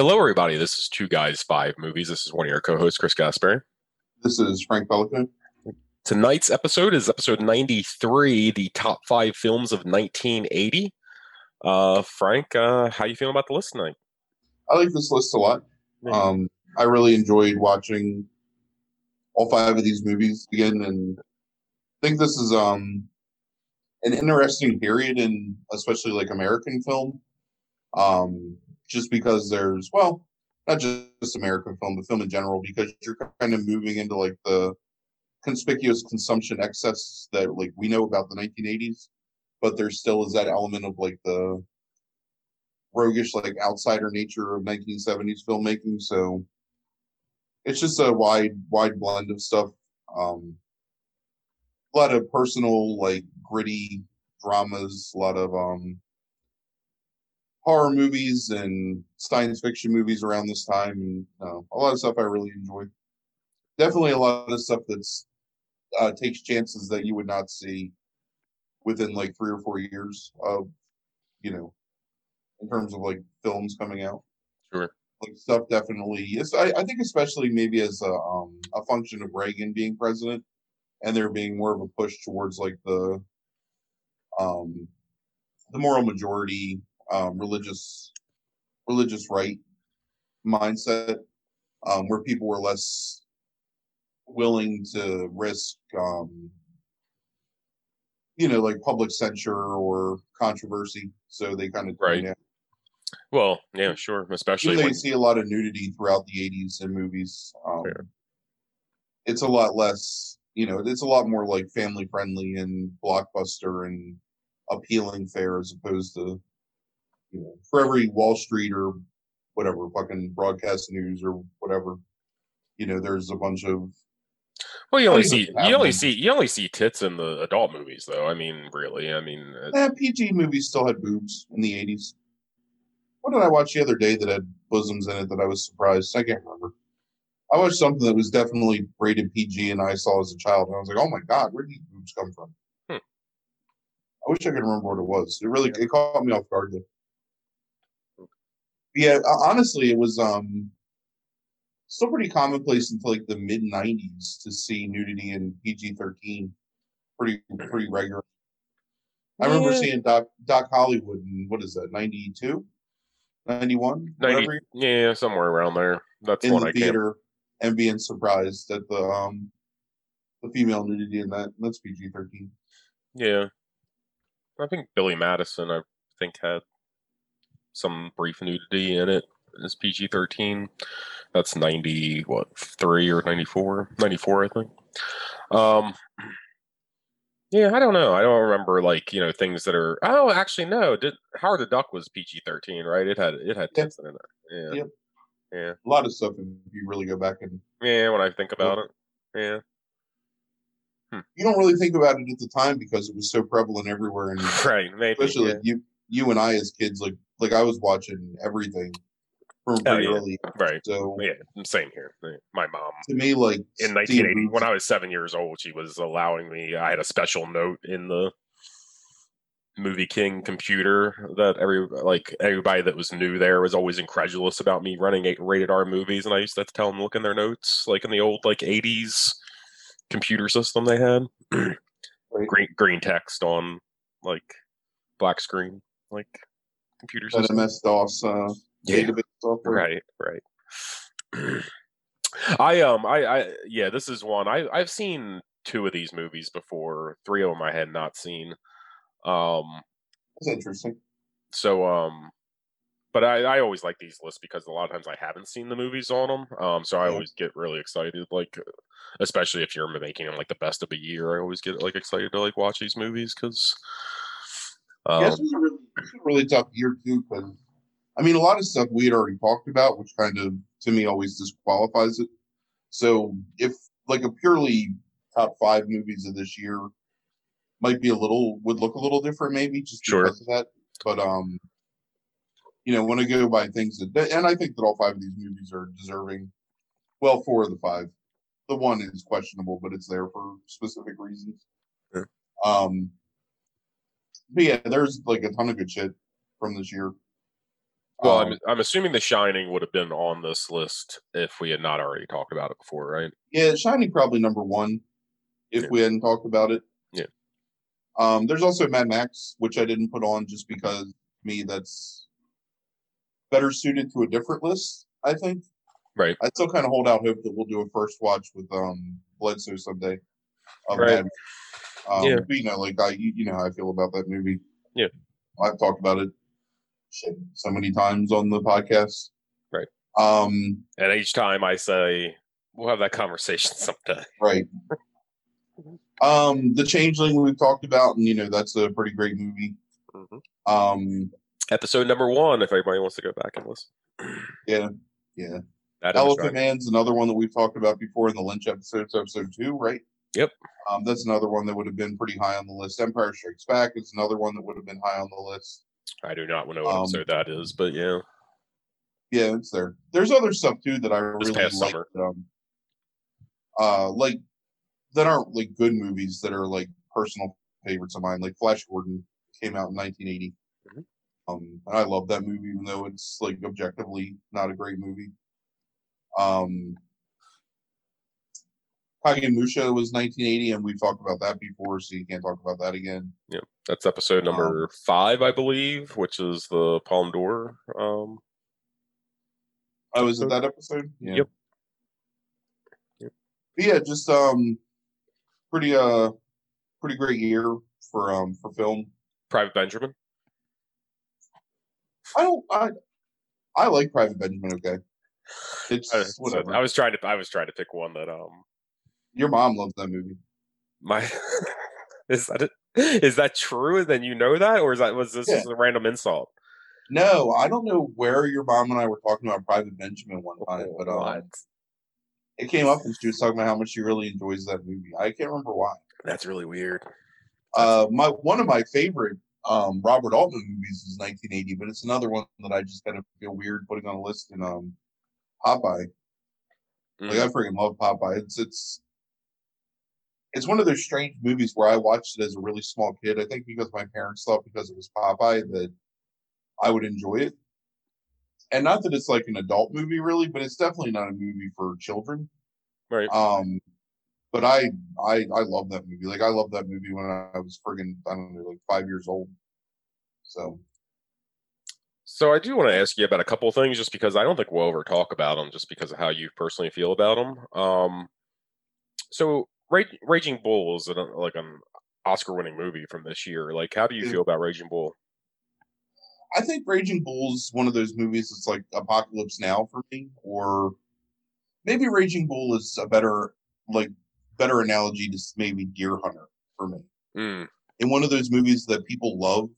Hello, everybody. This is Two Guys Five Movies. This is one of your co-hosts, Chris Gaspari. This is Frank Pelican. Tonight's episode is episode 93, the top five films of 1980. Uh, Frank, uh, how you feeling about the list tonight? I like this list a lot. Um, I really enjoyed watching all five of these movies again, and I think this is um an interesting period in especially like American film. Um, just because there's well, not just American film, but film in general, because you're kind of moving into like the conspicuous consumption excess that like we know about the 1980s, but there still is that element of like the roguish like outsider nature of 1970s filmmaking. So it's just a wide wide blend of stuff. Um, a lot of personal like gritty dramas, a lot of um horror movies and science fiction movies around this time, and uh, a lot of stuff I really enjoy. Definitely a lot of stuff that's uh, takes chances that you would not see within like three or four years of, you know, in terms of like films coming out. Sure. Like stuff definitely is. I, I think especially maybe as a um a function of Reagan being president and there being more of a push towards like the um the moral majority um religious religious right mindset um where people were less willing to risk um you know like public censure or controversy so they kind of Right. yeah. Well, yeah, sure. Especially they when, see a lot of nudity throughout the 80s in movies um it's a lot less you know it's a lot more like family friendly and blockbuster and appealing fare as opposed to you know for every wall street or whatever fucking broadcast news or whatever you know there's a bunch of well, you only see you only see you only see tits in the adult movies, though. I mean, really, I mean, eh, pg movies still had boobs in the 80s what did i watch the other day that had bosoms in it that i was surprised? I can't remember. I watched something that was definitely rated pg and i saw as a child and i was like oh my god where did these boobs come from? Hmm. i wish i could remember what it was. It really it caught me off guard though yeah honestly it was um still pretty commonplace until like the mid 90s to see nudity in pg-13 pretty pretty regular i remember Yeah. seeing doc doc hollywood in what is that 92 91 ninety, yeah, somewhere around there. That's in the I theater and being surprised at the um the female nudity in that that's pg-13 Yeah, I think Billy Madison. I think had some brief nudity in it. It's PG thirteen. That's ninety what three or 94? 94, I think. Um. Yeah, I don't know. I don't remember like you know things that are. Oh, actually, no. Did Howard the Duck was PG thirteen, right? It had it had Yeah. tits in it. Yeah, Yep. yeah, a lot of stuff if you really go back and yeah. When I think about it, yeah, you don't really think about it at the time because it was so prevalent everywhere and right. Maybe. especially yeah. you you and I as kids, like like I was watching everything from Oh, yeah. early. Right. So Yeah, same here. My mom to me, like in 1980 boobs- when I was seven years old, she was allowing me. I had a special note in the movie king computer that every like everybody that was new there was always incredulous about me running eight rated R movies, and I used to have to tell them look in their notes, like in the old like 80s computer system they had, green green text on like black screen like computer that system. MS DOS uh, Yeah. database software. Right, right. I um I I yeah, this is one I I've seen two of these movies before. Three of them I had not seen. Um That's interesting. so um but I, I always like these lists because a lot of times I haven't seen the movies on them. Um, so I Yeah. always get really excited, like especially if you're making them like the best of a year. I always get like excited to like watch these movies because um, this was a really, this was a really tough year too, because I mean, a lot of stuff we had already talked about, which kind of to me always disqualifies it. So if like a purely top five movies of this year might be a little would look a little different, maybe just Sure. because of that. But um, you know, when I go by things that, and I think that all five of these movies are deserving. Well, four of the five. The one is questionable, but it's there for specific reasons. Yeah. Um, but yeah, there's like a ton of good shit from this year. Well, Um, I'm I'm assuming The Shining would have been on this list if we had not already talked about it before, right? Yeah, Shining probably number one if Yeah. we hadn't talked about it. Yeah. Um, there's also Mad Max, which I didn't put on just because me that's better suited to a different list. I think. Right. I still kind of hold out hope that we'll do a first watch with um Bledsoe someday. Right. Mad- Um, Yeah. but, you know, like I, you, know how I feel about that movie. Yeah. I've talked about it shit, so many times on the podcast. Right. Um. And each time I say we'll have that conversation sometime. Right. Um, The Changeling we've talked about, and you know that's a pretty great movie. Mhm. Um, Episode number one, if everybody wants to go back and listen. yeah, yeah. That Elephant. Man's another one that we've talked about before in the Lynch episodes, episode two, right? Yep. Um, that's another one that would have been pretty high on the list. Empire Strikes Back is another one that would have been high on the list. I do not know what Um, episode that is, but yeah. Yeah, it's there. There's other stuff too that I really past like. Um, uh, like that aren't like good movies that are like personal favorites of mine. Like Flash Gordon came out in 1980. Mhm. Um, and I love that movie, even though it's like objectively not a great movie. Um, Kagemusha was 1980, and we talked about that before, so you can't talk about that again. Yeah, that's episode Um, number five, I believe, which is the Palme d'Or. Um, Oh, is it that episode? Yeah. Yep. Yep. But yeah, just um, pretty uh, pretty great year for um for film. Private Benjamin. I don't I I like Private Benjamin. Okay, it's I, whatever. I was trying to I was trying to pick one that um Your mom loves that movie. my is that it? Is that true? Then you know that, or is that was this Yeah. just a random insult? No, I don't know where your mom and I were talking about Private Benjamin one time, but um, What? it came up and she was talking about how much she really enjoys that movie. I can't remember why. That's really weird. Uh, my one of my favorite um Robert Altman movies is 1980, but it's another one that I just kind of feel weird putting on a list in um Popeye. Like I Mm. freaking love Popeye. It's it's it's one of those strange movies where I watched it as a really small kid. I think because my parents thought because it was Popeye that I would enjoy it. And not that it's like an adult movie really, but it's definitely not a movie for children. Right. Um but I I I love that movie. Like I love that movie when I was friggin' I don't know, like five years old. So So I do want to ask you about a couple of things, just because I don't think we'll ever talk about them, just because of how you personally feel about them. Um, so Raging Bull is an, like an Oscar-winning movie from this year. Like, how do you feel about Raging Bull? I think Raging Bull is one of those movies that's like Apocalypse Now for me, or maybe Raging Bull is a better like better analogy to maybe Deer Hunter for me. Mm, In one of those movies that people love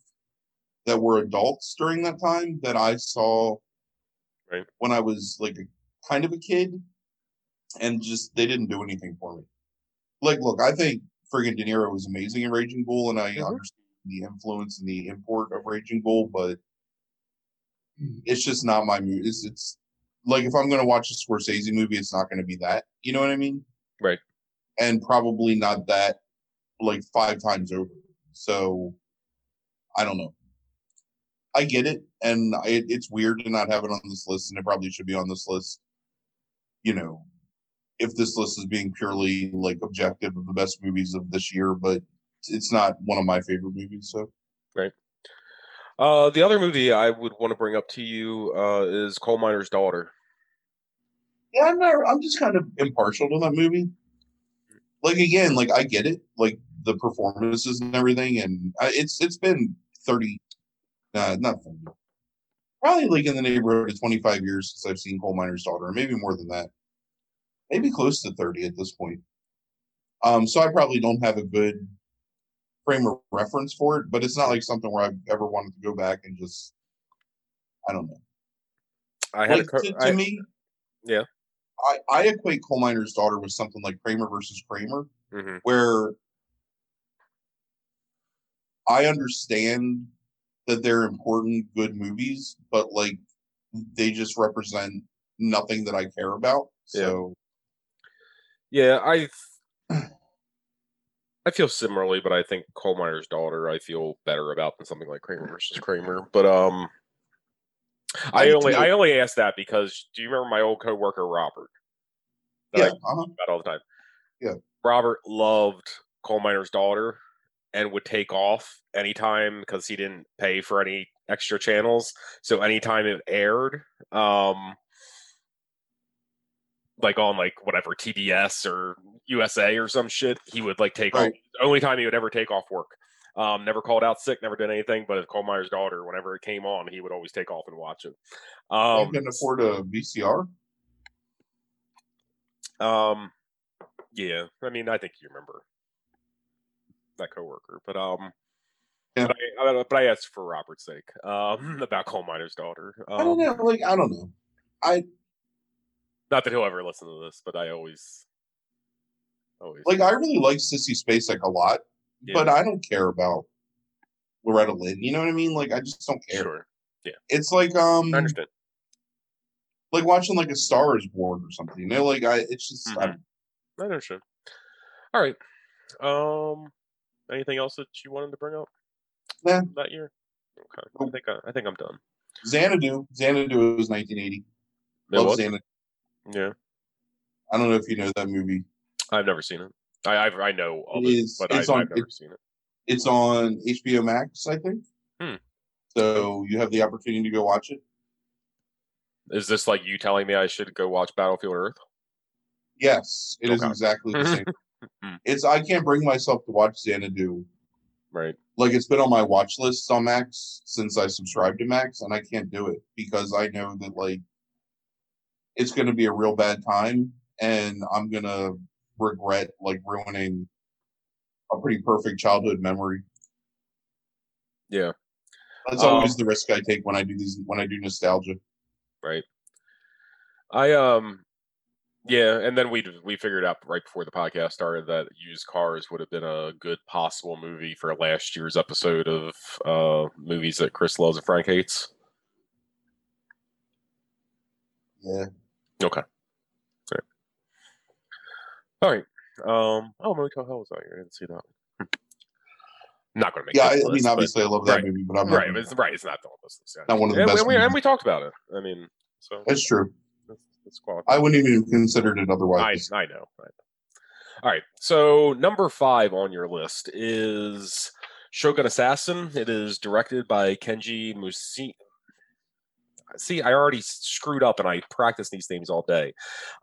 that were adults during that time that I saw Right. when I was like a kind of a kid, and just they didn't do anything for me. Like, look, I think friggin' De Niro was amazing in Raging Bull, and I Mhm. understand the influence and the import of Raging Bull, but it's just not my movie. It's, it's like if I'm going to watch a Scorsese movie, it's not going to be that. You know what I mean? Right. And probably not that like five times over. So I don't know. I get it, and it, it's weird to not have it on this list, and it probably should be on this list. You know, if this list is being purely like objective of the best movies of this year, but it's not one of my favorite movies. So right. Uh, the other movie I would want to bring up to you uh, is Coal Miner's Daughter. yeah, I'm not. I'm just kind of impartial to that movie. Like again, like I get it, like the performances and everything, and I, it's it's been thirty, uh, not thirty, probably like in the neighborhood of twenty five years since I've seen Coal Miner's Daughter, or maybe more than that, maybe close to thirty at this point. Um, so I probably don't have a good frame of reference for it, but it's not like something where I've ever wanted to go back and just, I don't know. I had Like, a to, to I- me, Yeah. I, I equate coal miner's daughter with something like Kramer versus Kramer, mhm. where I understand that they're important, good movies, but like they just represent nothing that I care about. So Yeah, I I feel similarly, but I think Coal Miner's Daughter I feel better about than something like Kramer versus Kramer. But um, I I only do. I only asked that because do you remember my old coworker Robert? That I Yeah, uh-huh. about all the time. Yeah. Robert loved Coal Miner's Daughter and would take off anytime because he didn't pay for any extra channels. So anytime it aired, um, like on like whatever TBS or USA or some shit, he would like take Right. off. Only time he would ever take off work. Um, never called out sick, never did anything. But if Coal Miner's Daughter, whenever it came on, he would always take off and watch it. you Um, can afford a VCR. Um, yeah, I mean, I think you remember that coworker, but um, Yeah. but, I, I, but I asked for Robert's sake um about coal miner's daughter. I don't Um, know. Like I don't know. I not that he'll ever listen to this, but I always, always like. I really like Sissy Spacek a lot, yeah, but I don't care about Loretta Lynn. You know what I mean? Like I just don't care. sure, It's like um, I understand. like watching like a Star is Born or something. You know, like I. It's just I Mhm. I understand. All right. Um, anything else that you wanted to bring up Nah. that year? Okay, I think I, I think I'm done. Xanadu. Xanadu was 1980. It Love was? Xanadu. Yeah, I don't know if you know that movie. I've never seen it. I I've, I know of It it, is- but I, on- I've never it- seen it. It's on HBO Max, I think. Hmm. So you have the opportunity to go watch it. Is this like you telling me I should go watch Battlefield Earth? Yes, it is Okay. exactly the same. Hmm. it's I can't bring myself to watch Xanadu. Right. Like it's been on my watch list on Max since I subscribed to Max, and I can't do it because I know that like it's going to be a real bad time, and I'm gonna regret like ruining a pretty perfect childhood memory. Yeah. That's Um, always the risk I take when I do these when I do nostalgia. Right. I um yeah, and then we we figured out right before the podcast started that used cars would have been a good possible movie for last year's episode of uh movies that Chris loves and Frank hates. Yeah. Okay. All right. All right. Um oh Motel Hell was out here. I didn't see that. one. Not gonna make Yeah, I, I list, mean, but- obviously, I love that right, movie, but I'm not. right, it's right, it's not the one that's yeah. Not one of the and, best and we, and we talked about it. I mean, so That's true. that's, that's. I wouldn't even considered it I, otherwise. I know. I know. All right. So number five on your list is Shogun Assassin. It is directed by Kenji Musi. See, I already screwed up, and I practice these names all day.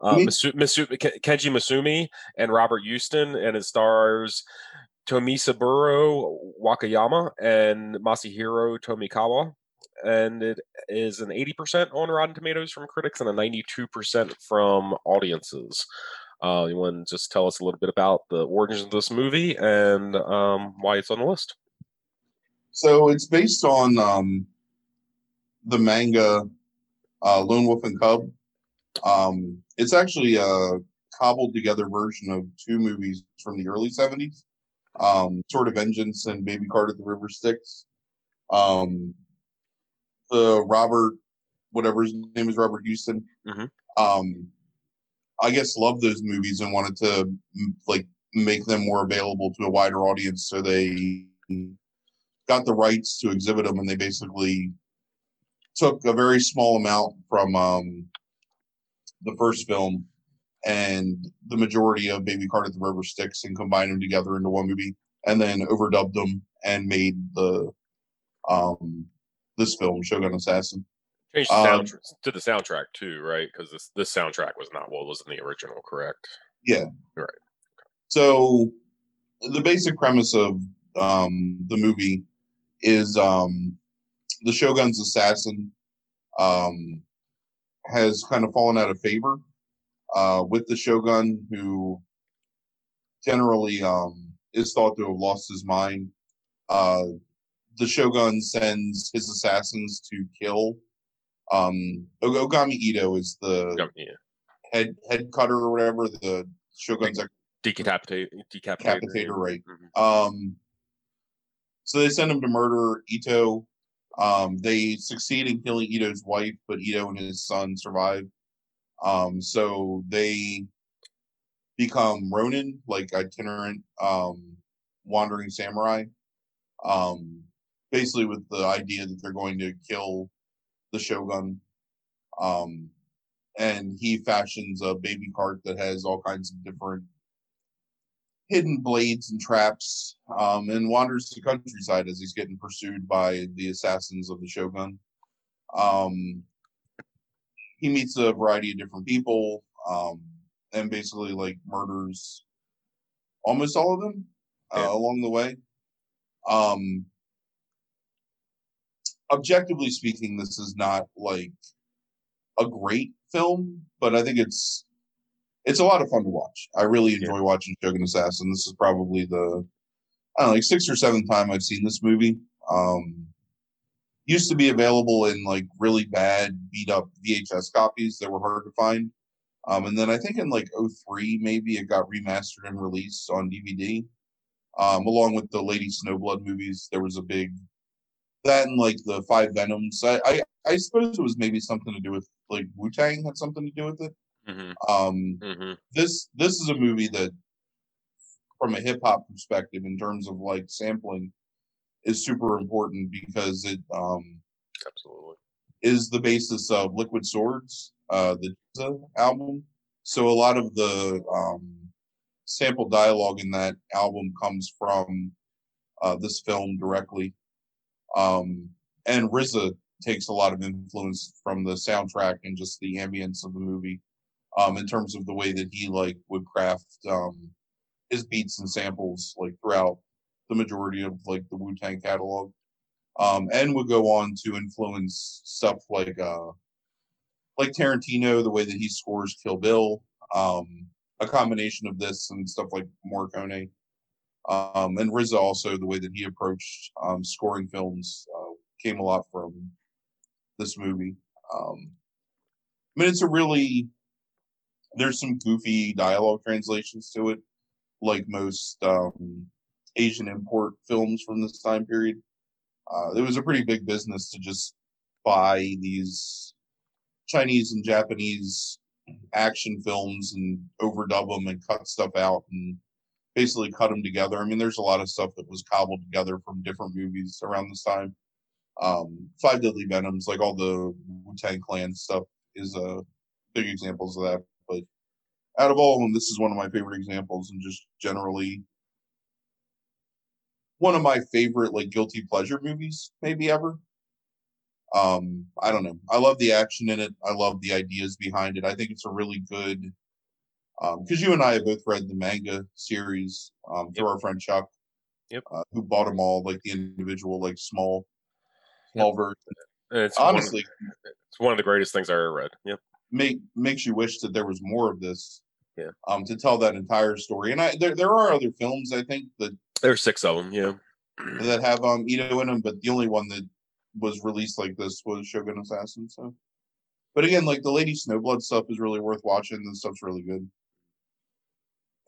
Uh, Me- Masu, Masu, Kenji Masumi and Robert Houston, and it stars Tomisaburo Wakayama and Masahiro Tomikawa. And it is an 80% on Rotten Tomatoes from critics and a 92% from audiences. Uh, you want to just tell us a little bit about the origins of this movie and um, why it's on the list? So it's based on um, the manga uh, Lone Wolf and Cub. Um, it's actually a cobbled together version of two movies from the early 70s um, Sword of Vengeance and Baby Cart at the River Styx. Um, the Robert, whatever his name is, Robert Houston. Mhm. Um, I guess loved those movies and wanted to like make them more available to a wider audience. So they got the rights to exhibit them, and they basically took a very small amount from um, the first film and the majority of Baby Cart at the River Styx and combined them together into one movie, and then overdubbed them and made the um, this film Shogun Assassin. Changed the Um, to the soundtrack too, right? Because this this soundtrack was not what was in the original, correct? Yeah, right. So the basic premise of um, the movie is um, the Shogun's assassin um, has kind of fallen out of favor uh, with the Shogun, who generally um, is thought to have lost his mind. Uh, the Shogun sends his assassins to kill. Um, Og- Ogami Itto is the head head cutter or whatever. The Shogun's Decapitate, decapitate, Decapitator, right. Mhm. Um, so they send him to murder Itto. Um, they succeed in killing Itto's wife, but Itto and his son survive. Um, so they become Ronin, like itinerant um, wandering samurai. Um, basically, with the idea that they're going to kill the Shogun. Um, and he fashions a baby cart that has all kinds of different hidden blades and traps um, and wanders the countryside as he's getting pursued by the assassins of the shogun um, he meets a variety of different people um, and basically like murders almost all of them uh, yeah. along the way um, objectively speaking this is not like a great film but i think it's it's a lot of fun to watch. I really enjoy yeah. watching Shogun Assassin. This is probably the I don't know, like sixth or seventh time I've seen this movie. Um, used to be available in like really bad beat up VHS copies that were hard to find. Um, and then I think in like 03, maybe it got remastered and released on DVD. Um, along with the Lady Snowblood movies, there was a big that and like the Five Venoms. I, I, I suppose it was maybe something to do with like Wu Tang had something to do with it. Mm-hmm. Um, mm-hmm. This this is a movie that, from a hip hop perspective, in terms of like sampling, is super important because it um, absolutely is the basis of Liquid Swords, uh, the album. So a lot of the um, sample dialogue in that album comes from uh, this film directly. Um, and RZA takes a lot of influence from the soundtrack and just the ambience of the movie um, in terms of the way that he like would craft um, his beats and samples like throughout the majority of like the Wu Tang catalog, um, and would go on to influence stuff like uh, like Tarantino, the way that he scores Kill Bill, um, a combination of this and stuff like Morricone, um, and RZA also the way that he approached um, scoring films uh, came a lot from this movie. Um, I mean, it's a really there's some goofy dialogue translations to it, like most um, Asian import films from this time period. Uh, it was a pretty big business to just buy these Chinese and Japanese action films and overdub them and cut stuff out and basically cut them together. I mean, there's a lot of stuff that was cobbled together from different movies around this time. Um, Five Deadly Venoms, like all the Wu Tang Clan stuff, is uh, big examples of that. But out of all of them, this is one of my favorite examples, and just generally one of my favorite like guilty pleasure movies, maybe ever. Um, I don't know. I love the action in it. I love the ideas behind it. I think it's a really good because um, you and I have both read the manga series um, through yep. our friend Chuck, yep. uh, who bought them all like the individual like small, small yep. version. It's honestly, one, it's one of the greatest things I ever read. Yep make makes you wish that there was more of this. Yeah. Um, to tell that entire story, and I there there are other films I think that there are six of them, yeah, that have um Itto in them, but the only one that was released like this was Shogun Assassin. So, but again, like the Lady Snowblood stuff is really worth watching. The stuff's really good.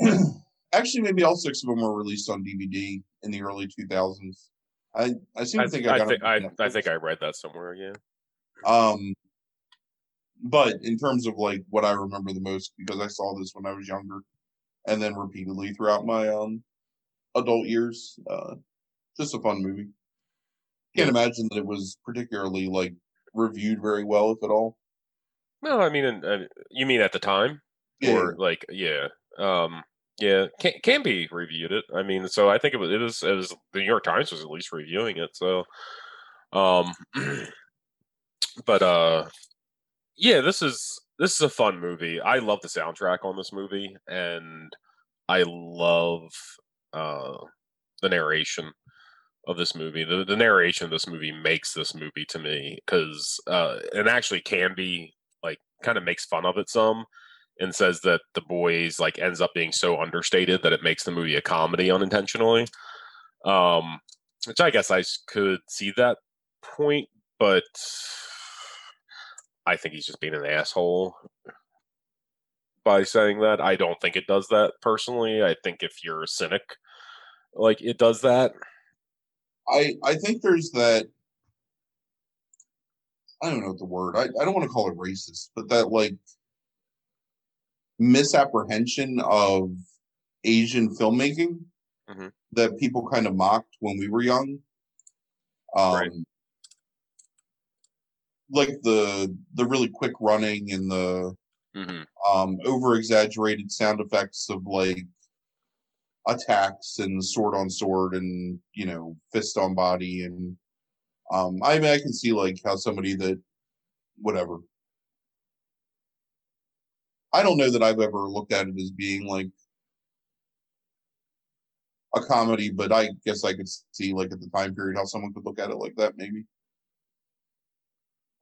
Actually, maybe all six of them were released on DVD in the early 2000s. I I seem to think I, I, think I, I think I read that somewhere. Yeah. Um, but in terms of like what I remember the most, because I saw this when I was younger, and then repeatedly throughout my um adult years, uh, just a fun movie. Can't imagine that it was particularly like reviewed very well, if at all. No, I mean, uh, you mean at the time, yeah. or like, yeah, um, yeah, can can be reviewed it. I mean, so I think it was it was it was the New York Times was at least reviewing it. So, um, but uh, yeah, this is this is a fun movie. I love the soundtrack on this movie, and I love uh, the narration of this movie. The, the narration of this movie makes this movie to me because uh, it actually can be like kind of makes fun of it some and says that the boys like ends up being so understated that it makes the movie a comedy unintentionally. Um, which I guess I could see that point, but I think he's just being an asshole by saying that. I don't think it does that personally. I think if you're a cynic, like it does that. I I think there's that. I don't know what the word. I, I don't want to call it racist, but that like misapprehension of Asian filmmaking mm-hmm. that people kind of mocked when we were young. Um, right like the the really quick running and the hmm um over exaggerated sound effects of like attacks and sword on sword and you know fist on body and um I mean I can see like how somebody that whatever I don't know that I've ever looked at it as being like a comedy, but I guess I could see like at the time period how someone could look at it like that maybe.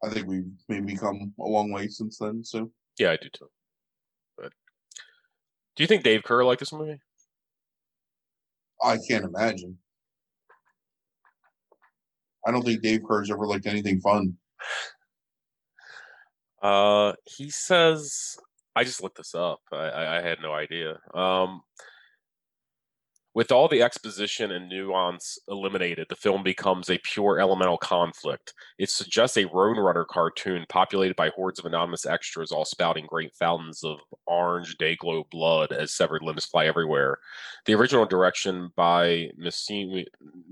I think we've maybe come a long way since then. So Yeah, I do too. But do you think Dave Kehr liked this movie? I can't imagine. I don't think Dave Kehr's ever liked anything fun. Uh, he says I just looked this up. I, I, I had no idea. Um, with all the exposition and nuance eliminated, the film becomes a pure elemental conflict. It suggests a Roadrunner cartoon populated by hordes of anonymous extras, all spouting great fountains of orange day-glow blood as severed limbs fly everywhere. The original direction by Misumi,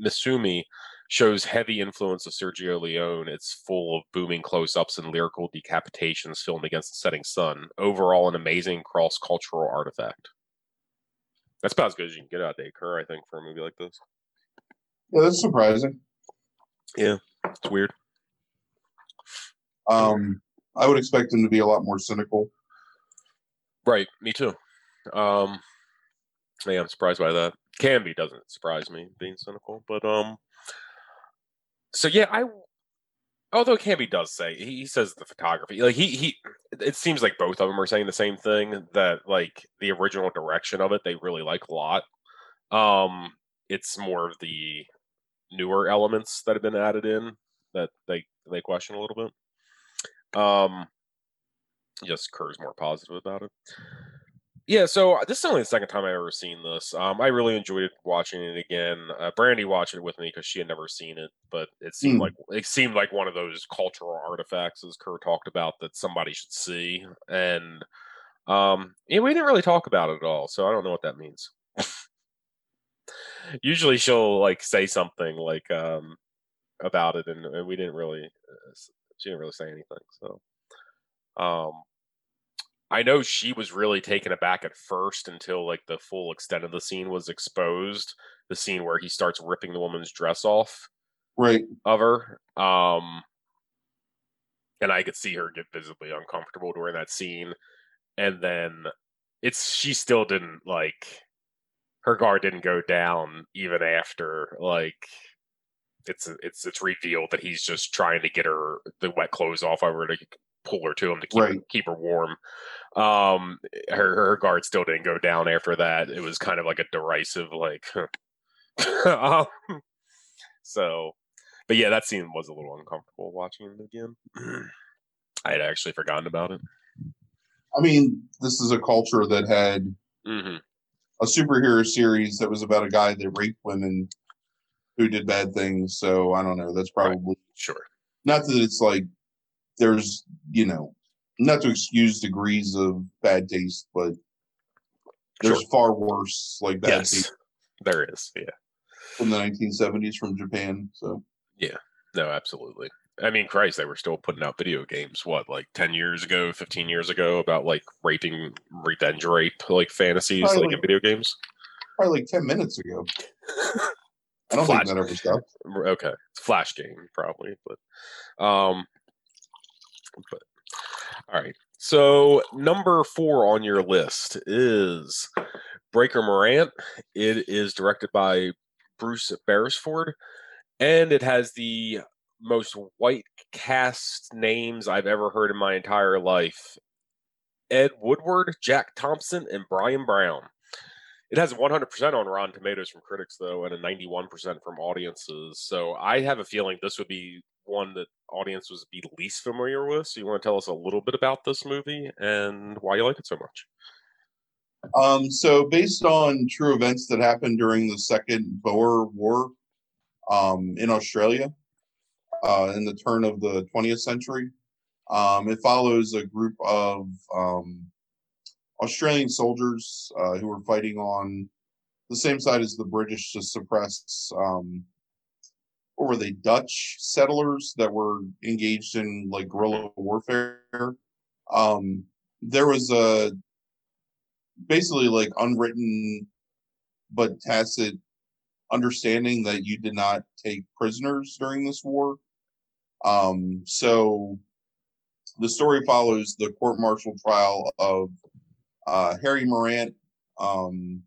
Misumi shows heavy influence of Sergio Leone. It's full of booming close-ups and lyrical decapitations filmed against the setting sun. Overall, an amazing cross-cultural artifact. That's about as good as you can get out of Kehr, I think, for a movie like this. Yeah, that's surprising. Yeah, it's weird. Um, I would expect him to be a lot more cynical. Right, me too. Um, yeah, I'm surprised by that. Canby doesn't surprise me being cynical, but um, so yeah, I. Although Canby does say he, he says the photography, like he he, it seems like both of them are saying the same thing that like the original direction of it they really like a lot. Um, it's more of the newer elements that have been added in that they they question a little bit. Um, just Kehr's more positive about it. Yeah, so uh, this is only the second time I've ever seen this. Um, I really enjoyed watching it again. Uh, Brandy watched it with me because she had never seen it, but it seemed Hmm. like it seemed like one of those cultural artifacts, as Kehr talked about, that somebody should see. And um, yeah, we didn't really talk about it at all, so I don't know what that means. Usually, she'll like say something like um, about it, and, and we didn't really. Uh, she didn't really say anything, so. Um, I know she was really taken aback at first until like the full extent of the scene was exposed. The scene where he starts ripping the woman's dress off Right. of her. Um and I could see her get visibly uncomfortable during that scene. And then it's she still didn't like her guard didn't go down even after like it's it's it's revealed that he's just trying to get her the wet clothes off over to pull her to him to keep her, Right. keep her warm. Um, her her guard still didn't go down after that. It was kind of like a derisive like. um, so, but yeah, that scene was a little uncomfortable watching it again. I had actually forgotten about it. I mean, this is a culture that had hmm a superhero series that was about a guy that raped women who did bad things. So I don't know. That's Right. probably Sure. not that it's like there's you know not to excuse degrees of bad taste, but there's Sure. far worse like bad Yes, taste there is. Yeah. from the 1970s from Japan. So yeah, No, absolutely. I mean, Christ, they were still putting out video games. What, like ten years ago, fifteen years ago, about like raping, revenge rape, like fantasies, Probably like in video games. probably like 10 minutes ago. I don't Flash- think that ever stopped. okay it's flash game probably but um but all right. So number four on your list is breaker morant. It is directed by bruce beresford and it has the most white cast names i've ever heard in my entire life. Ed woodward jack thompson and bryan brown. It has 100% on Rotten Tomatoes from critics, though, and a 91% from audiences. So I have a feeling this would be one that audiences would be least familiar with. So you want to tell us a little bit about this movie and why you like it so much? Um, so based on true events that happened during the Second Boer War um, in Australia uh, in the turn of the 20th century, um, it follows a group of um, Australian soldiers uh, who were fighting on the same side as the British to suppress um, or were they Dutch settlers that were engaged in like guerrilla warfare. Um, there was a basically like unwritten but tacit understanding that you did not take prisoners during this war. Um, so the story follows the court martial trial of uh, Harry Morant, um,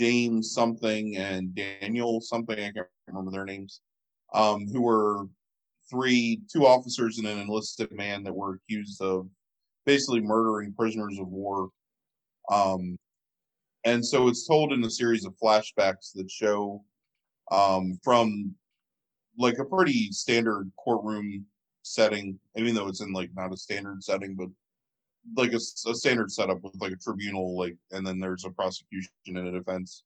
James something, and Daniel something. I can't remember their names. Um, who were three, two officers and an enlisted man that were accused of basically murdering prisoners of war. Um, and so it's told in a series of flashbacks that show um, from like a pretty standard courtroom setting, even though it's in like not a standard setting, but like a, a standard setup with like a tribunal, like, and then there's a prosecution and a defense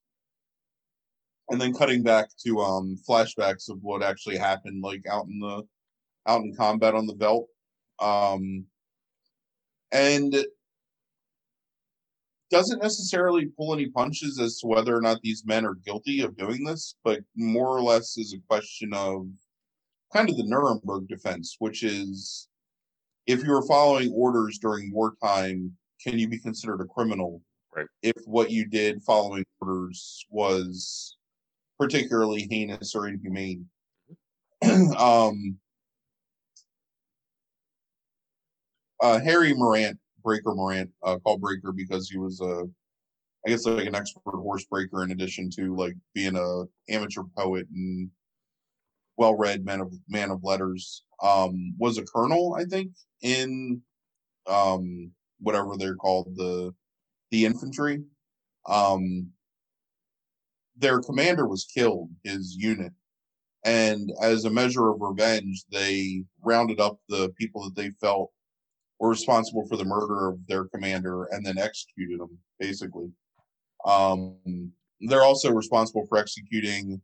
and then cutting back to um flashbacks of what actually happened like out in the out in combat on the veldt um and doesn't necessarily pull any punches as to whether or not these men are guilty of doing this but more or less is a question of kind of the nuremberg defense which is if you were following orders during wartime can you be considered a criminal Right. if what you did following orders was particularly heinous or inhumane. um, uh, Harry Morant, Breaker Morant, uh, called Breaker because he was a, I guess like an expert horse breaker in addition to like being a amateur poet and well-read man of man of letters. Um, was a colonel, I think, in um, whatever they're called the the infantry. Um, their commander was killed, his unit. And as a measure of revenge, they rounded up the people that they felt were responsible for the murder of their commander and then executed them, basically. Um, they're also responsible for executing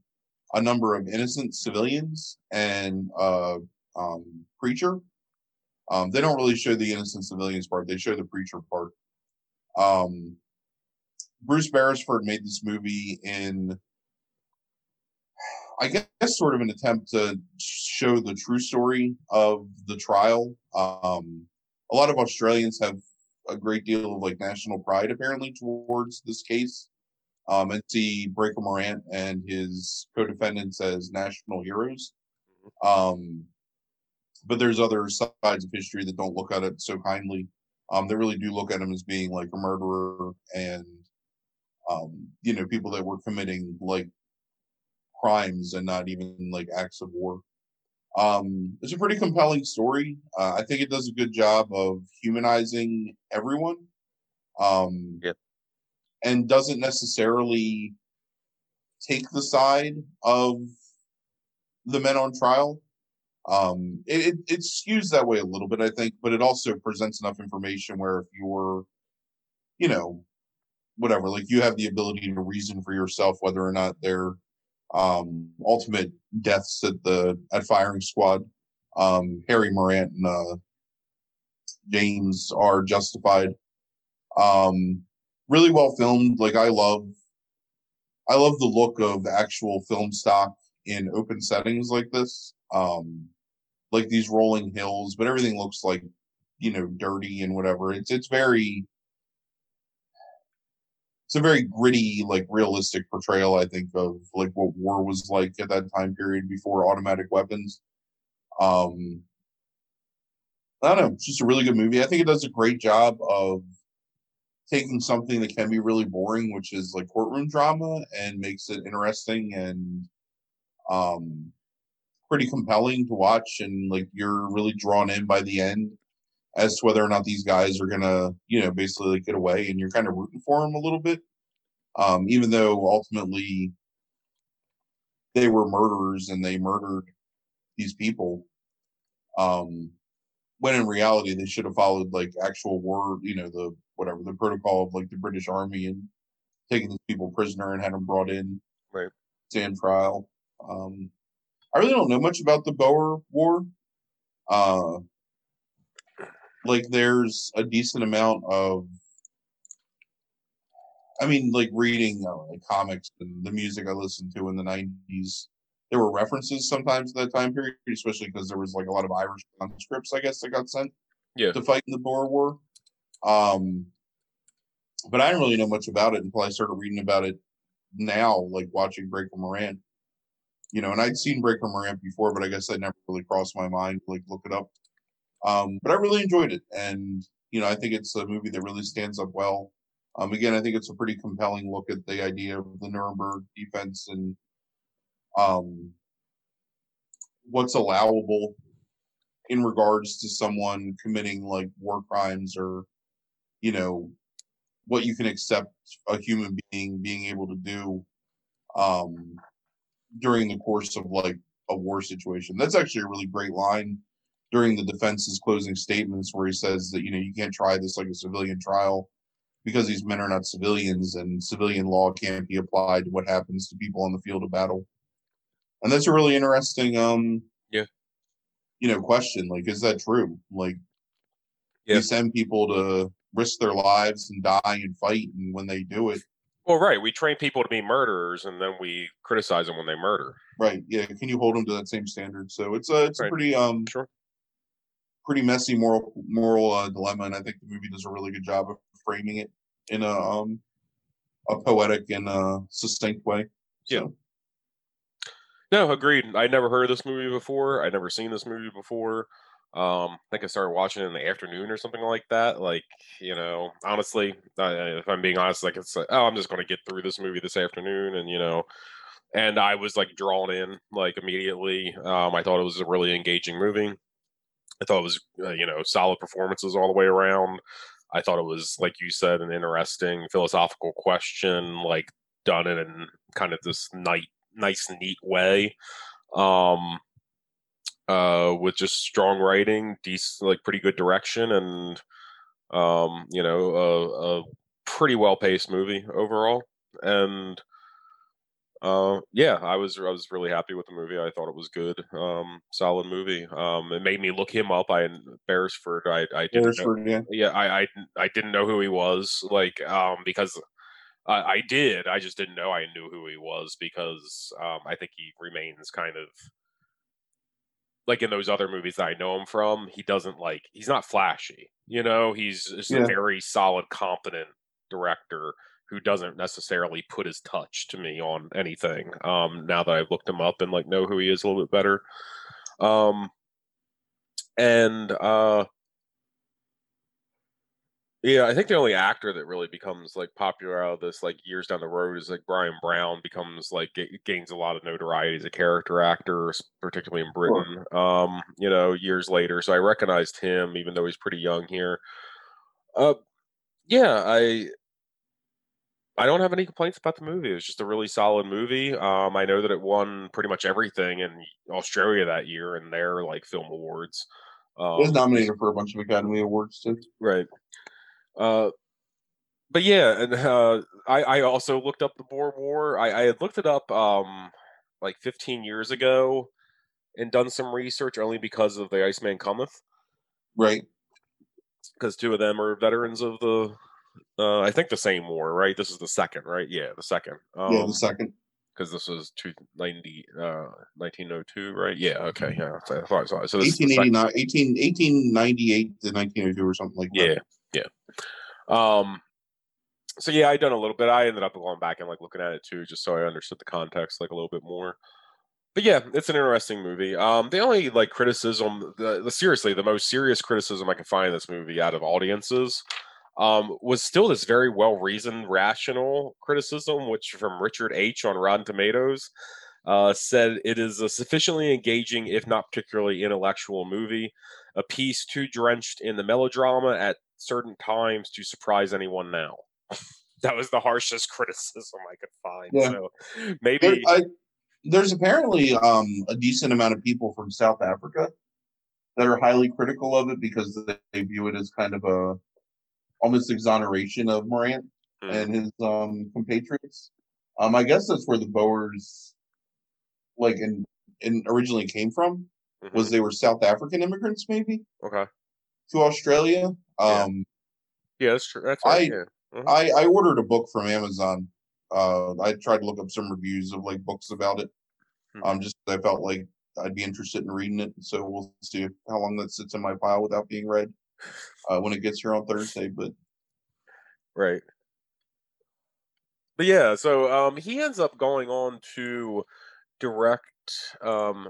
a number of innocent civilians and uh, um, preacher. Um, they don't really show the innocent civilians part; they show the preacher part. Um, Bruce Beresford made this movie in, I guess, sort of an attempt to show the true story of the trial. Um, a lot of Australians have a great deal of like national pride apparently towards this case, um, and see Breaker Morant and his co-defendants as national heroes. Um, but there's other sides of history that don't look at it so kindly. Um, they really do look at him as being like a murderer and um, you know, people that were committing like crimes and not even like acts of war. Um, it's a pretty compelling story. Uh, I think it does a good job of humanizing everyone. Um, Yeah. and doesn't necessarily take the side of the men on trial. Um, it, it, it skews that way a little bit, I think, but it also presents enough information where if you're, you know, whatever, like you have the ability to reason for yourself whether or not their um, ultimate deaths at the at firing squad, um, Harry Morant and uh, James are justified. Um, really well filmed. Like I love, I love the look of actual film stock in open settings like this. Um, like these rolling hills, but everything looks like you know dirty and whatever. It's it's very it's a very gritty, like realistic portrayal, I think, of like what war was like at that time period before automatic weapons. Um, I don't know, it's just a really good movie. I think it does a great job of taking something that can be really boring, which is like courtroom drama, and makes it interesting and um pretty compelling to watch and like you're really drawn in by the end as to whether or not these guys are gonna, you know, basically like get away, and you're kind of rooting for them a little bit. Um, even though ultimately they were murderers and they murdered these people. Um, when in reality they should have followed like actual war, you know, the whatever the protocol of like the British Army and taking these people prisoner and had them brought in, Right. stand trial. Um, I really don't know much about the Boer War. Uh, like there's a decent amount of I mean, like reading uh, like comics and the music I listened to in the '90s, there were references sometimes to that time period, especially because there was like a lot of Irish conscripts, I guess, that got sent Yeah. to fight in the Boer War. Um, but I didn't really know much about it until I started reading about it now, like watching Breaker Morant. You know, and I'd seen Breaker Morant before, but I guess that never really crossed my mind to like look it up. Um, but I really enjoyed it, and you know, I think it's a movie that really stands up well. Um, again, I think it's a pretty compelling look at the idea of the Nuremberg defense and um, what's allowable in regards to someone committing like war crimes or you know what you can accept a human being being able to do um during the course of like a war situation that's actually a really great line during the defense's closing statements where he says that you know you can't try this like a civilian trial because these men are not civilians and civilian law can't be applied to what happens to people on the field of battle and that's a really interesting um Yeah. you know question like is that true like Yeah. you send people to risk their lives and die and fight and when they do it Well, right. We train people to be murderers, and then we criticize them when they murder. right yeah can you hold them to that same standard so it's a it's Right. a pretty um Sure. Pretty messy moral moral uh, dilemma and i think the movie does a really good job of framing it in a um a poetic and uh succinct way Yeah. No, agreed. I'd never heard this movie before. I'd never seen this movie before. Um, I think I started watching it in the afternoon or something like that. Like, you know, honestly, uh, if I'm being honest, like it's like, oh, I'm just going to get through this movie this afternoon, and you know, and I was like drawn in like immediately. Um, I thought it was a really engaging movie. I thought it was, uh, you know, solid performances all the way around. I thought it was, like you said, an interesting philosophical question, like done it in kind of this nice, nice, neat way. Um, uh, with just strong writing, decent, like pretty good direction, and um, you know, a, a pretty well paced movie overall. And uh, yeah, I was I was really happy with the movie. I thought it was good, um, solid movie. Um, it made me look him up. I Beresford. I I didn't know, yeah. yeah I, I I didn't know who he was like um because I, I did I just didn't know I knew who he was because um I think he remains kind of like in those other movies that I know him from he doesn't like he's not flashy you know he's just Yeah. a very solid competent director who doesn't necessarily put his touch to me on anything um now that I've looked him up and like know who he is a little bit better um and uh yeah, I think the only actor that really becomes like popular out of this, like years down the road, is like Bryan Brown becomes like ga- gains a lot of notoriety as a character actor, particularly in Britain. Um, you know, years later, so I recognized him, even though he's pretty young here. Uh, yeah, I I don't have any complaints about the movie. It was just a really solid movie. Um, I know that it won pretty much everything in Australia that year in their like film awards. It was Um, nominated for a bunch of Academy Awards too. Right. Uh, but yeah, and uh, I I also looked up the Boer War. I, I had looked it up um like 15 years ago and done some research only because of the Iceman Cometh, Right. because two of them are veterans of the uh, I think the same war, right? This is the second, right? Yeah, the second. Um, yeah, the second. because this was 290 uh 1902, right? Yeah, okay, yeah. I thought so. So this is 1889, 18, 1898 to 1902 or something like that. Yeah, yeah. Um, so yeah, I done a little bit. I ended up going back and like looking at it too, just so I understood the context like a little bit more. But yeah, it's an interesting movie. Um, the only like criticism, the, the seriously, the most serious criticism I can find in this movie out of audiences, um, was still this very well reasoned, rational criticism, which from Richard H on Rotten Tomatoes. Uh, said it is a sufficiently engaging, if not particularly intellectual, movie a piece too drenched in the melodrama at certain times to surprise anyone now. that was the harshest criticism I could find. Yeah. So There, maybe I, there's apparently um, a decent amount of people from South Africa that are highly critical of it because they view it as kind of a almost exoneration of Morant Hmm. and his um, compatriots. Um, I guess that's where the Boers, like, in, in originally came from. Mhm. Was they were South African immigrants, maybe okay. to Australia. Yeah. Um, Yeah, that's true. That's right. I- yeah. I I ordered a book from Amazon. Uh, I tried to look up some reviews of like books about it. Hmm. Um, just I felt like I'd be interested in reading it. So we'll see how long that sits in my pile without being read uh, when it gets here on Thursday. But right. But yeah, so um, he ends up going on to direct um,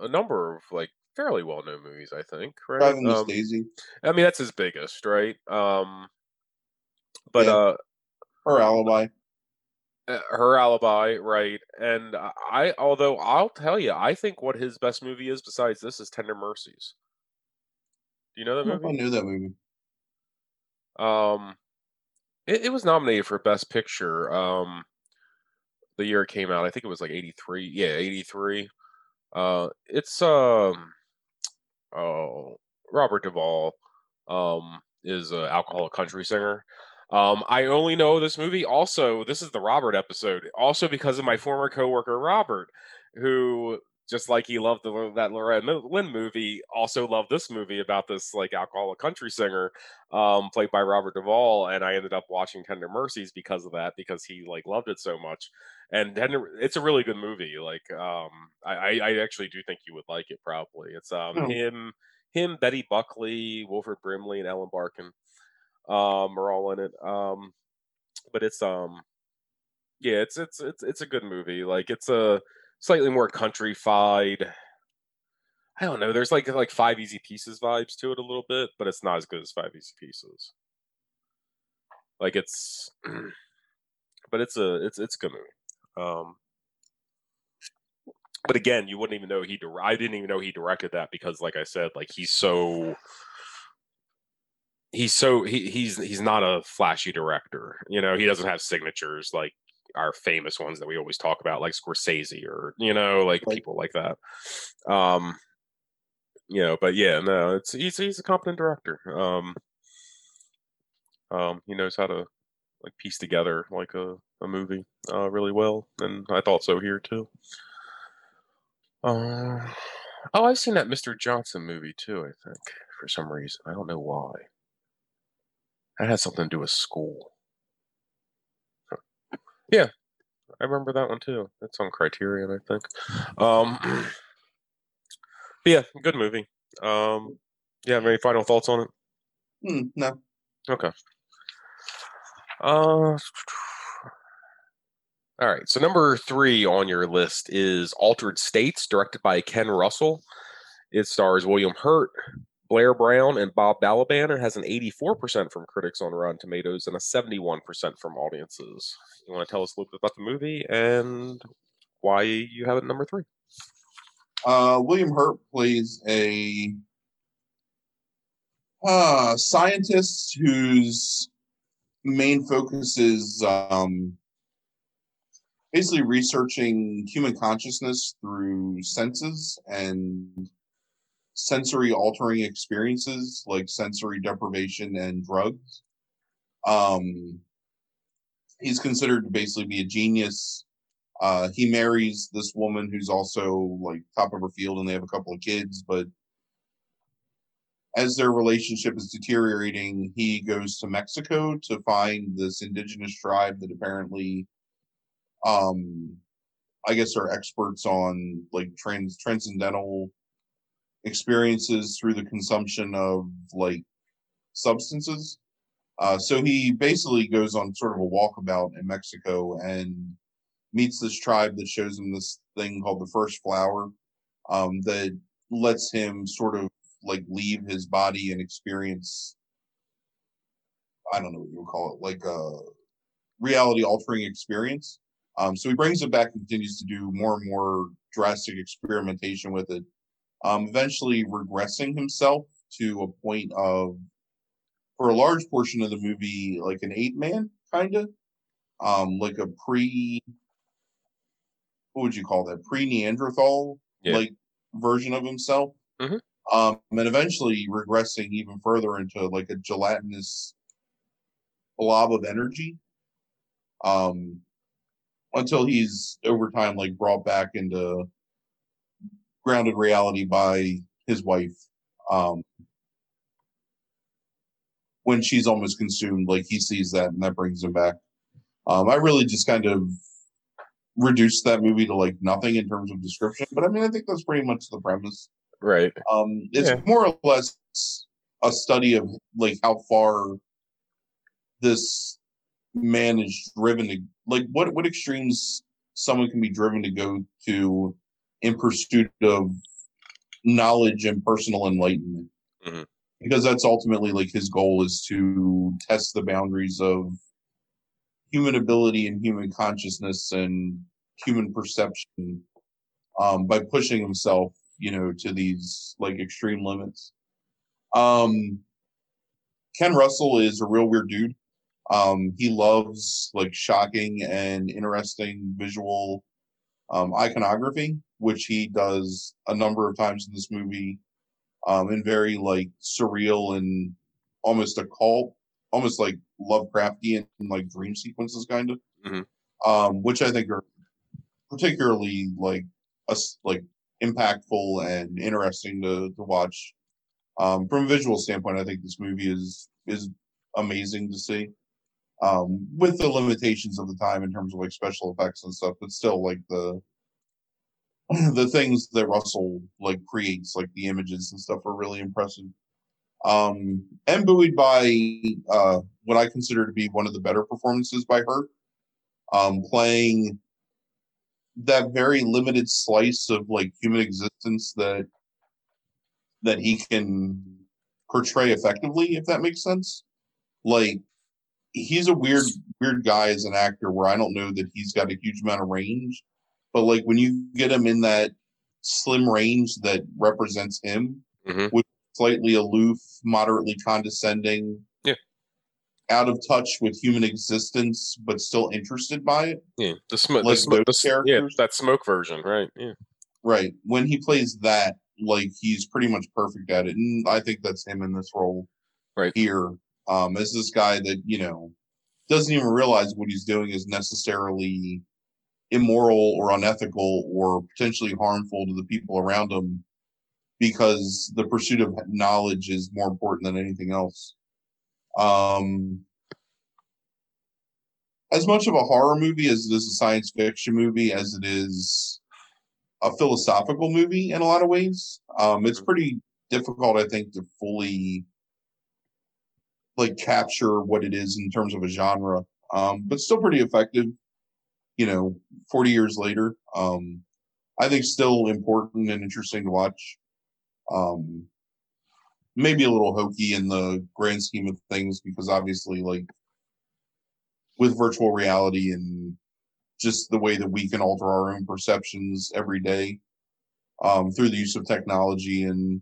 a number of like fairly well known movies, I think. Right? Driving um, Daisy. I mean, that's his biggest, right? Um, but yeah. uh, her alibi. Uh, her alibi, right? And I, although I'll tell you, I think what his best movie is besides this is Tender Mercies. Do you know that movie? I knew that movie. Um, it, it was nominated for Best Picture. Um, the year it came out, I think it was like eighty three. Yeah, eighty three. Uh, it's um, oh, Robert Duvall, um, is an alcoholic country singer. Um, I only know this movie also. This is the Robert episode, also because of my former coworker Robert, who just like he loved the, that Loretta Lynn movie, also loved this movie about this like alcoholic country singer, um, played by Robert Duvall, and I ended up watching Tender Mercies because of that because he like loved it so much, and Tender, it's a really good movie. Like, um, I, I actually do think you would like it. Probably, it's um oh. him, him, Betty Buckley, Wilford Brimley, and Ellen Barkin um, are all in it. Um, but it's um, yeah, it's it's it's it's a good movie. Like it's a slightly more countryfied. I don't know. There's like like five easy pieces vibes to it a little bit, but it's not as good as five easy pieces. Like it's, but it's a it's it's a good movie. Um, but again, you wouldn't even know he. I didn't even know he directed that because, like I said, like he's so he's so he, he's he's not a flashy director. You know, he doesn't have signatures like our famous ones that we always talk about, like Scorsese or you know, like right. people like that. Um, you know, but yeah, no, it's he's he's a competent director. Um, um, he knows how to like piece together like a, a movie uh, really well, and I thought so here too. Uh, oh, I've seen that Mr. Johnson movie too. I think for some reason I don't know why. That has something to do with school. Yeah, I remember that one too. That's on Criterion, I think. Um, yeah, good movie. Um, yeah, any final thoughts on it? Mm, no. Okay. Uh, all right. So number three on your list is Altered States, directed by Ken Russell. It stars William Hurt, Blair Brown and Bob Balaban. Has an 84% from critics on Rotten Tomatoes and a 71% from audiences. You want to tell us a little bit about the movie and why you have it number three? Uh, William Hurt plays a uh, scientist whose main focus is um, basically researching human consciousness through senses and sensory altering experiences like sensory deprivation and drugs. Um, he's considered to basically be a genius. Uh, he marries this woman who's also like top of her field, and they have a couple of kids. But as their relationship is deteriorating, he goes to Mexico to find this indigenous tribe that apparently, um, I guess, are experts on like trans transcendental experiences through the consumption of like substances. Uh, so he basically goes on sort of a walkabout in Mexico and meets this tribe that shows him this thing called the first flower um, that lets him sort of like leave his body and experience I don't know what you would call it, like a reality altering experience. Um, so he brings it back and continues to do more and more drastic experimentation with it um, eventually regressing himself to a point of, for a large portion of the movie, like an eight man kind of, um, like a pre, what would you call that? Pre Neanderthal yeah. like version of himself. Mm-hmm. Um, and eventually regressing even further into like a gelatinous blob of energy. Um, until he's over time like brought back into grounded reality by his wife um, when she's almost consumed like he sees that and that brings him back um, i really just kind of reduced that movie to like nothing in terms of description. But I mean, I think that's pretty much the premise. Right. Um, it's Yeah. more or less a study of like how far this man is driven to like what what extremes someone can be driven to go to in pursuit of knowledge and personal enlightenment. Mhm. because that's ultimately like his goal is to test the boundaries of human ability and human consciousness and human perception um, by pushing himself you know to these like extreme limits. Um ken russell is a real weird dude. Um he loves like shocking and interesting visual um iconography which he does a number of times in this movie um in very like surreal and almost occult almost like lovecraftian like dream sequences kind of. Mhm. um which i think are particularly like us like impactful and interesting to to watch. Um from a visual standpoint i think this movie is is amazing to see. Um with the limitations of the time in terms of like special effects and stuff but still like the the things that russell like creates like the images and stuff are really impressive. Um and buoyed by uh what i consider to be one of the better performances by her, um playing that very limited slice of like human existence that that he can portray effectively if that makes sense. Like he's a weird weird guy as an actor where i don't know that he's got a huge amount of range but like when you get him in that slim range that represents him Mhm. with slightly aloof moderately condescending Yeah. out of touch with human existence but still interested by it Yeah. The smoke. Like the smoke. yeah. That smoke version. Right. Yeah. Right. When he plays that, like he's pretty much perfect at it. And I think that's him in this role Right. here. Um, as this guy that, you know, doesn't even realize what he's doing is necessarily immoral or unethical or potentially harmful to the people around them because the pursuit of knowledge is more important than anything else. Um as much of a horror movie as it is a science fiction movie as it is a philosophical movie in a lot of ways. Um, it's pretty difficult, I think, to fully like capture what it is in terms of a genre. Um, but still pretty effective. You know, forty years later, um, I think still important and interesting to watch. Um, maybe a little hokey in the grand scheme of things because obviously, like with virtual reality and just the way that we can alter our own perceptions every day um, through the use of technology and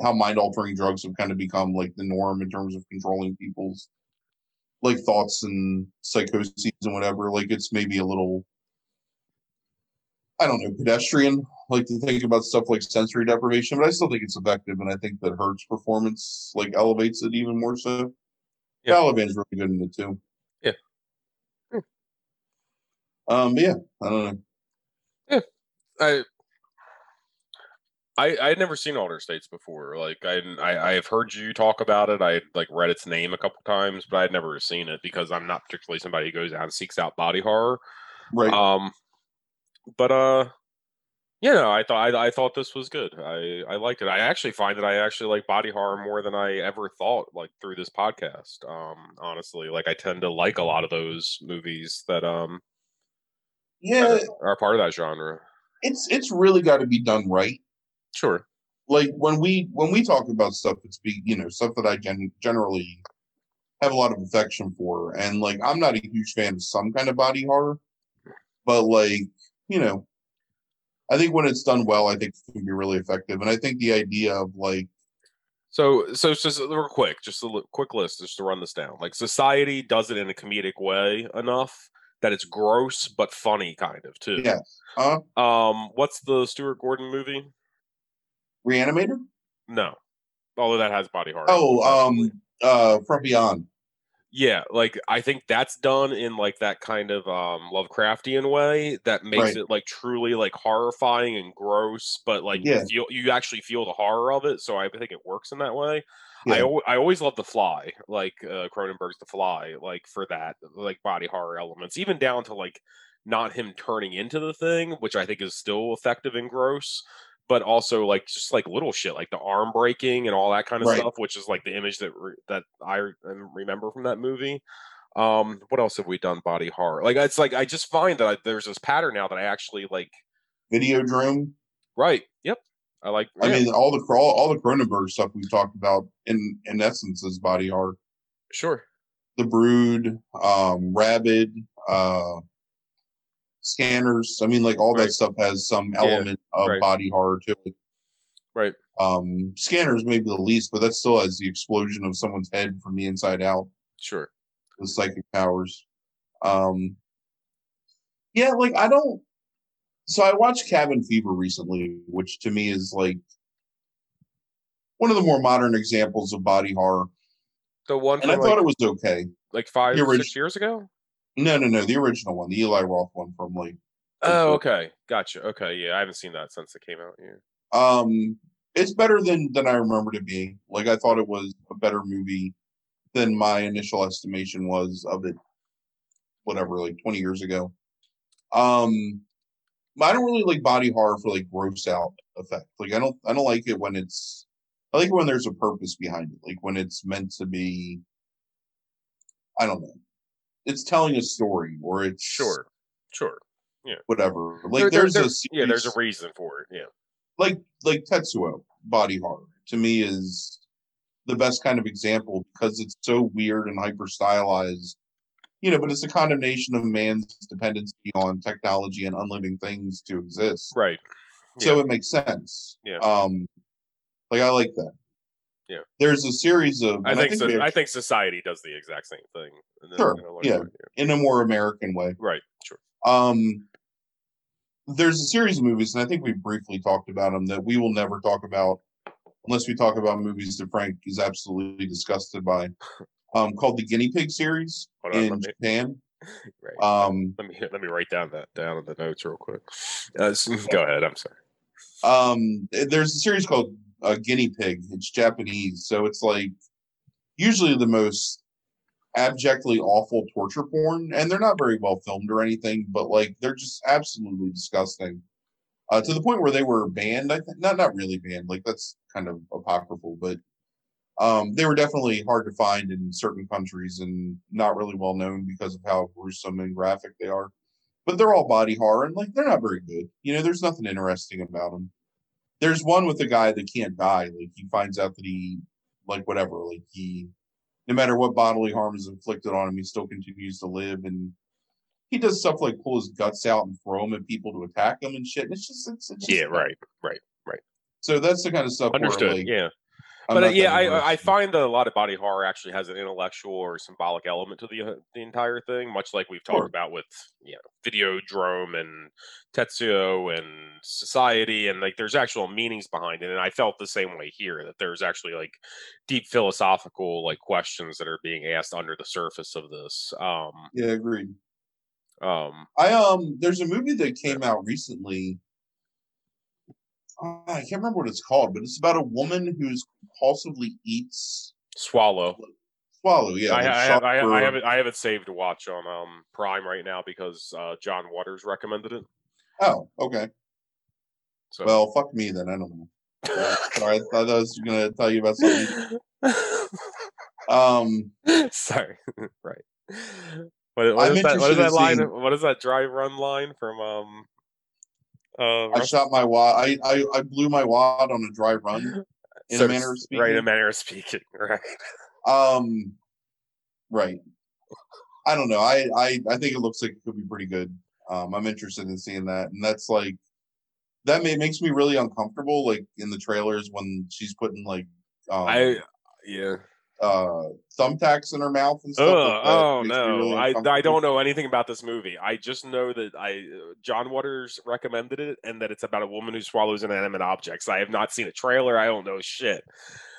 how mind altering drugs have kind of become like the norm in terms of controlling people's like thoughts and psychoses and whatever. Like it's maybe a little, I don't know, pedestrian. Like to think about stuff like sensory deprivation, but I still think it's effective, and I think that Hurt's performance like elevates it even more so. Yeah. Balaban's really good in it too. Yeah. Hmm. Um, yeah, I don't know. Yeah. I. I I had never seen Alter States before. Like I, I I have heard you talk about it. I like read its name a couple times, but I had never seen it because I'm not particularly somebody who goes out and seeks out body horror. Right. Um, but uh, you know, I thought I, I thought this was good. I I liked it. I actually find that I actually like body horror more than I ever thought. Like through this podcast, um, honestly, like I tend to like a lot of those movies that um yeah, are part of that genre. it's it's really got to be done right. Sure. Like when we when we talk about stuff, that's be you know stuff that I gen- generally have a lot of affection for, and like I'm not a huge fan of some kind of body horror, but like you know, I think when it's done well, I think it can be really effective, and I think the idea of like So, so just real quick, just a quick list, just to run this down. Like, society does it in a comedic way enough that it's gross but funny, kind of too. yeah, uh, Um, what's the Stuart Gordon movie? Reanimator. No, although that has body horror. Oh, um, uh, From Beyond. yeah, like I think that's done in like that kind of um Lovecraftian way that makes Right. it like truly like horrifying and gross, but like Yeah. you feel you actually feel the horror of it. So I think it works in that way. I Yeah. al- I always love The Fly, like uh, Cronenberg's The Fly, like for that like body horror elements, even down to like not him turning into the thing, which I think is still effective and gross, but also like just like little shit like the arm breaking and all that kind of Right. stuff, which is like the image that re- that I remember from that movie. Um, what else have we done body horror? Like it's like I just find that I, there's this pattern now that I actually like. Videodrome. Right. Yep. I like. I yeah, mean, all the all, all the Cronenberg stuff we've talked about in in essence is body horror. sure. The Brood, um, Rabid, uh, Scanners. I mean, like all Right. that stuff has some Yeah, element of right. body horror to it. Right. Um, Scanners maybe the least, but that still has the explosion of someone's head from the inside out. Sure. the psychic powers. Um, yeah, like I don't. So I watched Cabin Fever recently, which to me is like one of the more modern examples of body horror, The one and I from thought it was okay. like five, six years ago. No, no, no, the original one, the Eli Roth one from like. Oh, okay, gotcha. Okay, yeah, I haven't seen that since it came out. Yeah, Um, it's better than than I remembered it being. Like I thought it was a better movie than my initial estimation was of it. Whatever, like twenty years ago. Um, I don't really like body horror for like gross out effect. Like I don't, I don't like it when it's. I like it when there's a purpose behind it. Like when it's meant to be. I don't know. It's telling a story, or it's sure, sure. Yeah, whatever. Like There- there- there's there- a yeah, there's a reason for it. Yeah, like like Tetsuo body horror to me is the best kind of example because it's so weird and hyper stylized. You know, but it's a condemnation of man's dependency on technology and unliving things to exist. right. So it makes sense. Yeah. Um like I like that. Yeah. There's a series of I and think, so, I think society does the exact same thing. Sure, in a yeah. in a more American way. Right. Sure. Um, there's a series of movies, and I think we briefly talked about them that we will never talk about unless we talk about movies that Frank is absolutely disgusted by. Um, called the Guinea Pig series Hold on, in Japan. Right. Um, let me let me write down that down in the notes real quick. Uh, s- go ahead. I'm sorry. um, there's a series called uh, Guinea Pig. It's Japanese, so it's like usually the most abjectly awful torture porn, and they're not very well filmed or anything, but like they're just absolutely disgusting. Uh, to the point where they were banned. I think not not really banned. Like that's kind of apocryphal, but um, they were definitely hard to find in certain countries and not really well known because of how gruesome and graphic they are. But they're all body horror and like they're not very good. You know, there's nothing interesting about them. There's one with a guy that can't die. Like he finds out that he, like whatever, like he, no matter what bodily harm is inflicted on him, he still continues to live. And he does stuff like pull his guts out and throw them at people to attack them and shit. And it's just, it's, it's just Yeah. Right. Right. Right. So that's the kind of stuff. Understood. Where, like, yeah. But uh, yeah, I I find that a lot of body horror actually has an intellectual or symbolic element to the uh, the entire thing, much like we've talked Sure. about with you know Videodrome and Tetsuo and Society, and like there's actual meanings behind it. And I felt the same way here that there's actually like deep philosophical like questions that are being asked under the surface of this. Um, Yeah, agreed. um, I um, there's a movie that came out recently. Uh, I can't remember what it's called, but it's about a woman who's compulsively eats Swallow. swallow. Yeah, I, I, have, I, have, I have it. I have it saved to watch on um Prime right now because uh, John Waters recommended it. Oh, okay. So Well, fuck me then. I don't know. Uh, sorry, I thought I was gonna tell you about something. Um, Sorry. right. What, what that? What is that line? seeing- What is that drive run line from? Um. Uh, I shot my wad. I, I I blew my wad on a dry run. in a manner of s- Right, in a manner of speaking. Right. Um, right. I don't know. I I I think it looks like it could be pretty good. Um, I'm interested in seeing that, and that's like that may, makes me really uncomfortable. Like in the trailers when she's putting like um, I. Yeah. Uh thumbtacks in her mouth and stuff. Ugh, oh no! really I I don't know anything about this movie. I just know that I uh, John Waters recommended it, and that it's about a woman who swallows inanimate objects. I have not seen a trailer. I don't know shit.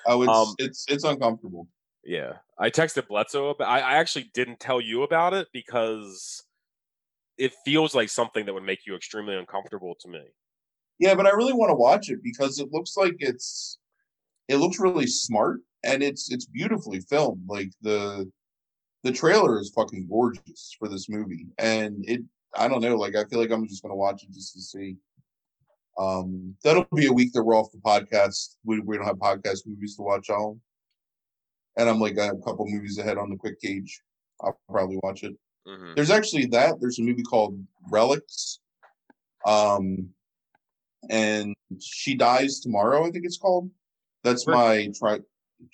Oh, it's um, it's it's uncomfortable. Yeah, I texted Bledsoe. About, I, I actually didn't tell you about it because it feels like something that would make you extremely uncomfortable to me. Yeah, but I really want to watch it because it looks like it's it looks really smart and it's it's beautifully filmed. Like the the trailer is fucking gorgeous for this movie, and it I don't know. Like I feel like I'm just gonna watch it just to see. Um, that'll be a week that we're off the podcast. We we don't have podcast movies to watch all. And I'm like I have a couple movies ahead on the quick gauge. I'll probably watch it. hmm There's actually that. There's a movie called Relics. Um, and she dies tomorrow. I think it's called. That's my tri-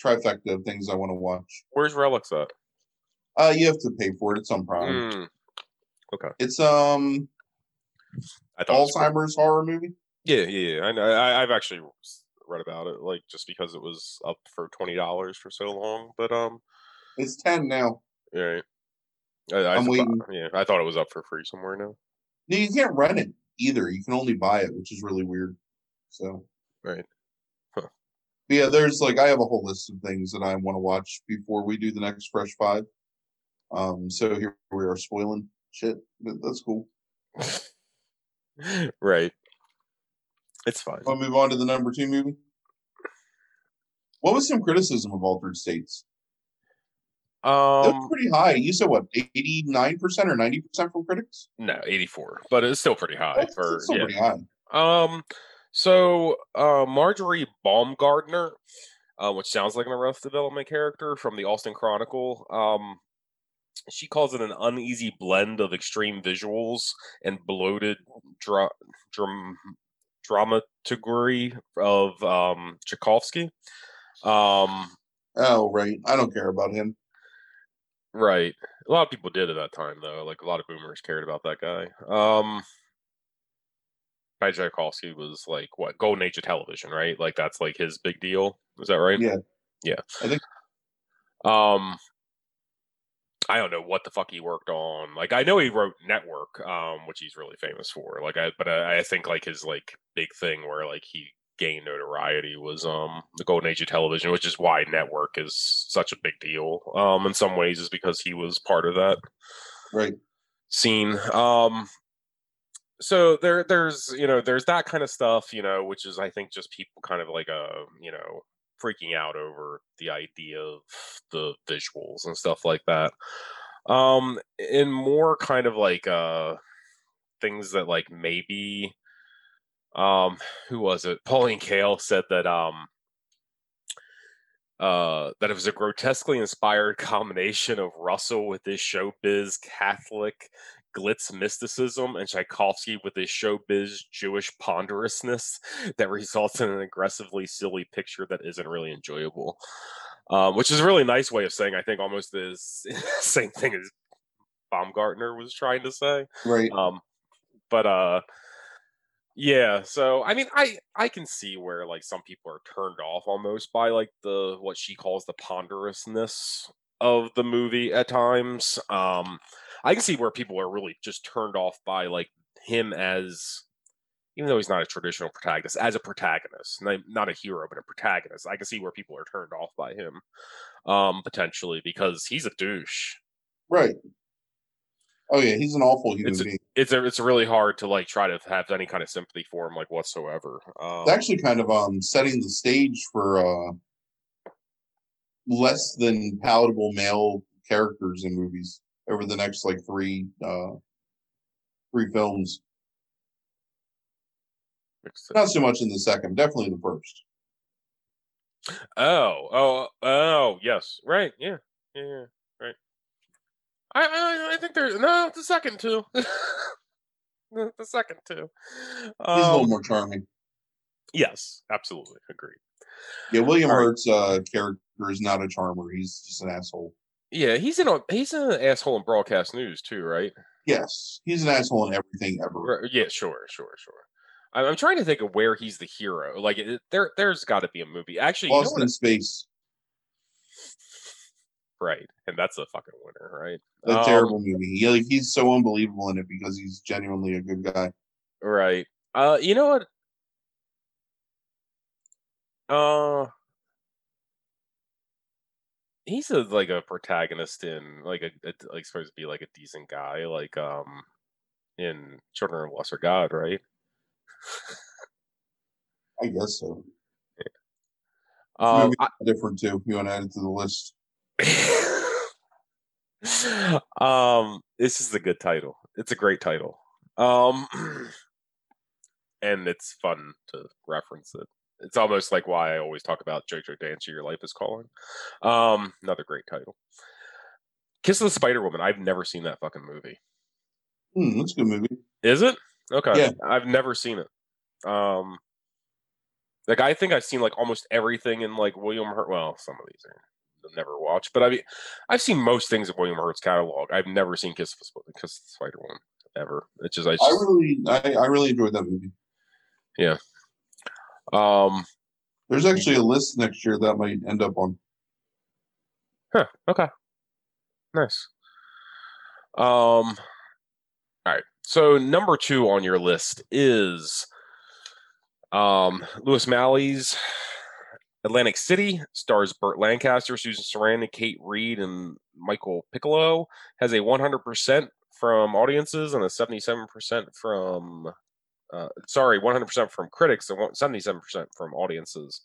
trifecta of things I want to watch. Where's Relics at? Uh, you have to pay for it. It's on Prime. Mm, It's um I thought. it was- Alzheimer's horror movie. yeah, yeah, yeah. I know. I, I've actually read about it, like just because it was up for twenty dollars for so long. But um, It's ten now. yeah. I, I I'm thought- waiting. Yeah, I thought it was up for free somewhere now. No, you can't rent it either. You can only buy it, which is really weird. So Right. But yeah, there's like I have a whole list of things that I want to watch before we do the next Fresh Five. Um, so here we are spoiling shit. That's cool. right. It's fine. I'll move on to the number two movie. What was some criticism of Altered States? Um, pretty high. You said what, eighty nine percent or ninety percent from critics? no, eighty four, but it's still pretty high That's, for yeah. pretty high. Um, so uh, Marjorie Baumgarten, uh, which sounds like an Arrested Development character from the Austin Chronicle, um, she calls it an uneasy blend of extreme visuals and bloated dra- dram- dramaturgy of um, Chayefsky. Um, Oh right, I don't care about him. Right. A lot of people did at that time, though. Like a lot of boomers cared about that guy. Um, Guy Chayefsky was like what golden age of television, right? Like that's like his big deal. Is that right? Yeah. Yeah. I think- Um, I don't know what the fuck he worked on. Like I know he wrote Network, um, which he's really famous for. Like I, but I, I think like his like big thing where like he gained notoriety was um the golden age of television, which is why Network is such a big deal. Um, in some ways, is because he was part of that Right. scene. Um, so there, there's you know, there's that kind of stuff, you know, which is I think just people kind of like a you know, freaking out over the idea of the visuals and stuff like that. Um, in more kind of like uh things that like maybe um who was it? Pauline Kael said that um uh, that it was a grotesquely inspired combination of Russell with his showbiz Catholic glitz mysticism and Chayefsky with his showbiz Jewish ponderousness that results in an aggressively silly picture that isn't really enjoyable. Um, which is a really nice way of saying, I think, almost the same thing as Baumgarten was trying to say Right. um but uh yeah so i mean i i can see where like some people are turned off almost by like the what she calls the ponderousness of the movie at times um i can see where people are really just turned off by like him as even though he's not a traditional protagonist as a protagonist not, not a hero but a protagonist i can see where people are turned off by him um potentially because he's a douche Right. Oh yeah, he's an awful human It's a- being. it's a, it's really hard to like try to have any kind of sympathy for him like whatsoever. Um, It's actually kind of um setting the stage for uh less than palatable male characters in movies over the next like three uh three films. Not so much in the second, definitely the first. oh, oh, oh, yes, right, yeah, yeah, yeah, right. I, I, I think there's no the second two, the, second two. He's a little Um, more charming. yes, absolutely, agreed. Yeah, William all right. Hurt's uh character is not a charmer. He's just an asshole. Yeah, he's in a he's an asshole in broadcast news too, right? Yes, he's an asshole in everything ever. Yeah, sure, sure, sure. I'm, I'm trying to think of where he's the hero. Like, it, there, there's got to be a movie. Actually, you know Lost what in Space. right, and that's a fucking winner, right? A Um, terrible movie. He, like, he's so unbelievable in it because he's genuinely a good guy. Right. Uh, you know what? Uh, he's a like a protagonist in like a, a like supposed to be like a decent guy, like um, in Children of Lesser God, right? I guess so. Um, Movie different too. You want to add it to the list? Um, this is a good title. it's a great title. Um, and it's fun to reference it. It's almost like why I always talk about JoJo Dance Your Life is Calling. Um, another great title. Kiss of the Spider Woman. I've never seen that fucking movie. Hmm, that's a good movie. Is it? Okay. Yeah. I've never seen it. Um, like I think I've seen like almost everything in like William Hurt. Well, some of these are I've never watched, but I mean, I've seen most things in William Hurt's catalog. I've never seen Kiss of the, Sp- Kiss of the Spider Woman ever. It's just I just I really, I, I really enjoyed that movie. Um There's actually a list next year that might end up on. Huh. Okay. Nice. Um. All right. So number two on your list is um Lewis Malley's Atlantic City. Stars Burt Lancaster, Susan Sarandon, Kate Reid, and Michael Piccolo. Has a 100% from audiences and a 77% from. Uh, sorry, 100% from critics and 77% from audiences.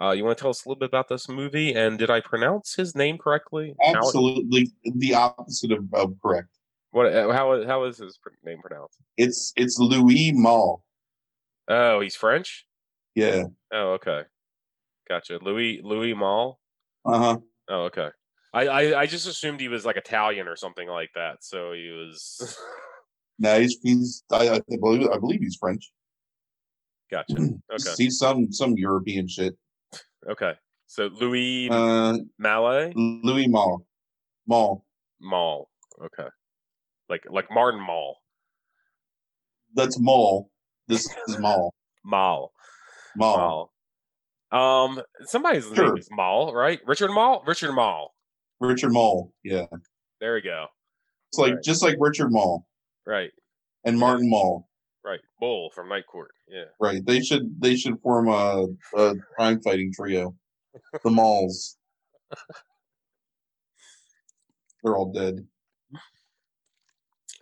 Uh, you want to tell us a little bit about this movie? And did I pronounce his name correctly? Absolutely the opposite of, of correct. What? uh, How? How is his name pronounced? It's it's Louis Malle. Oh, he's French. Yeah. Oh, okay, gotcha. Louis Louis Malle. Uh huh. Oh, okay. I, I I just assumed he was like Italian or something like that. So he was. No, he's he's I, I believe I believe he's French. gotcha. Okay. He's some some European shit. Okay. So Louis Uh, Mallet Louis Mall. Mall. Mall. Okay. Like like Martin Mall. That's Mall. This is Mall. Mall. Malle. Mall. Um, somebody's name is Mall, right? Richard Moll. Richard Moll. Richard Moll, Yeah. There we go. It's like Right. just like Richard Moll Right. and Martin Mull. Right. Bull from Night Court. Yeah. Right. They should they should form a, a crime fighting trio. The Malls. They're all dead.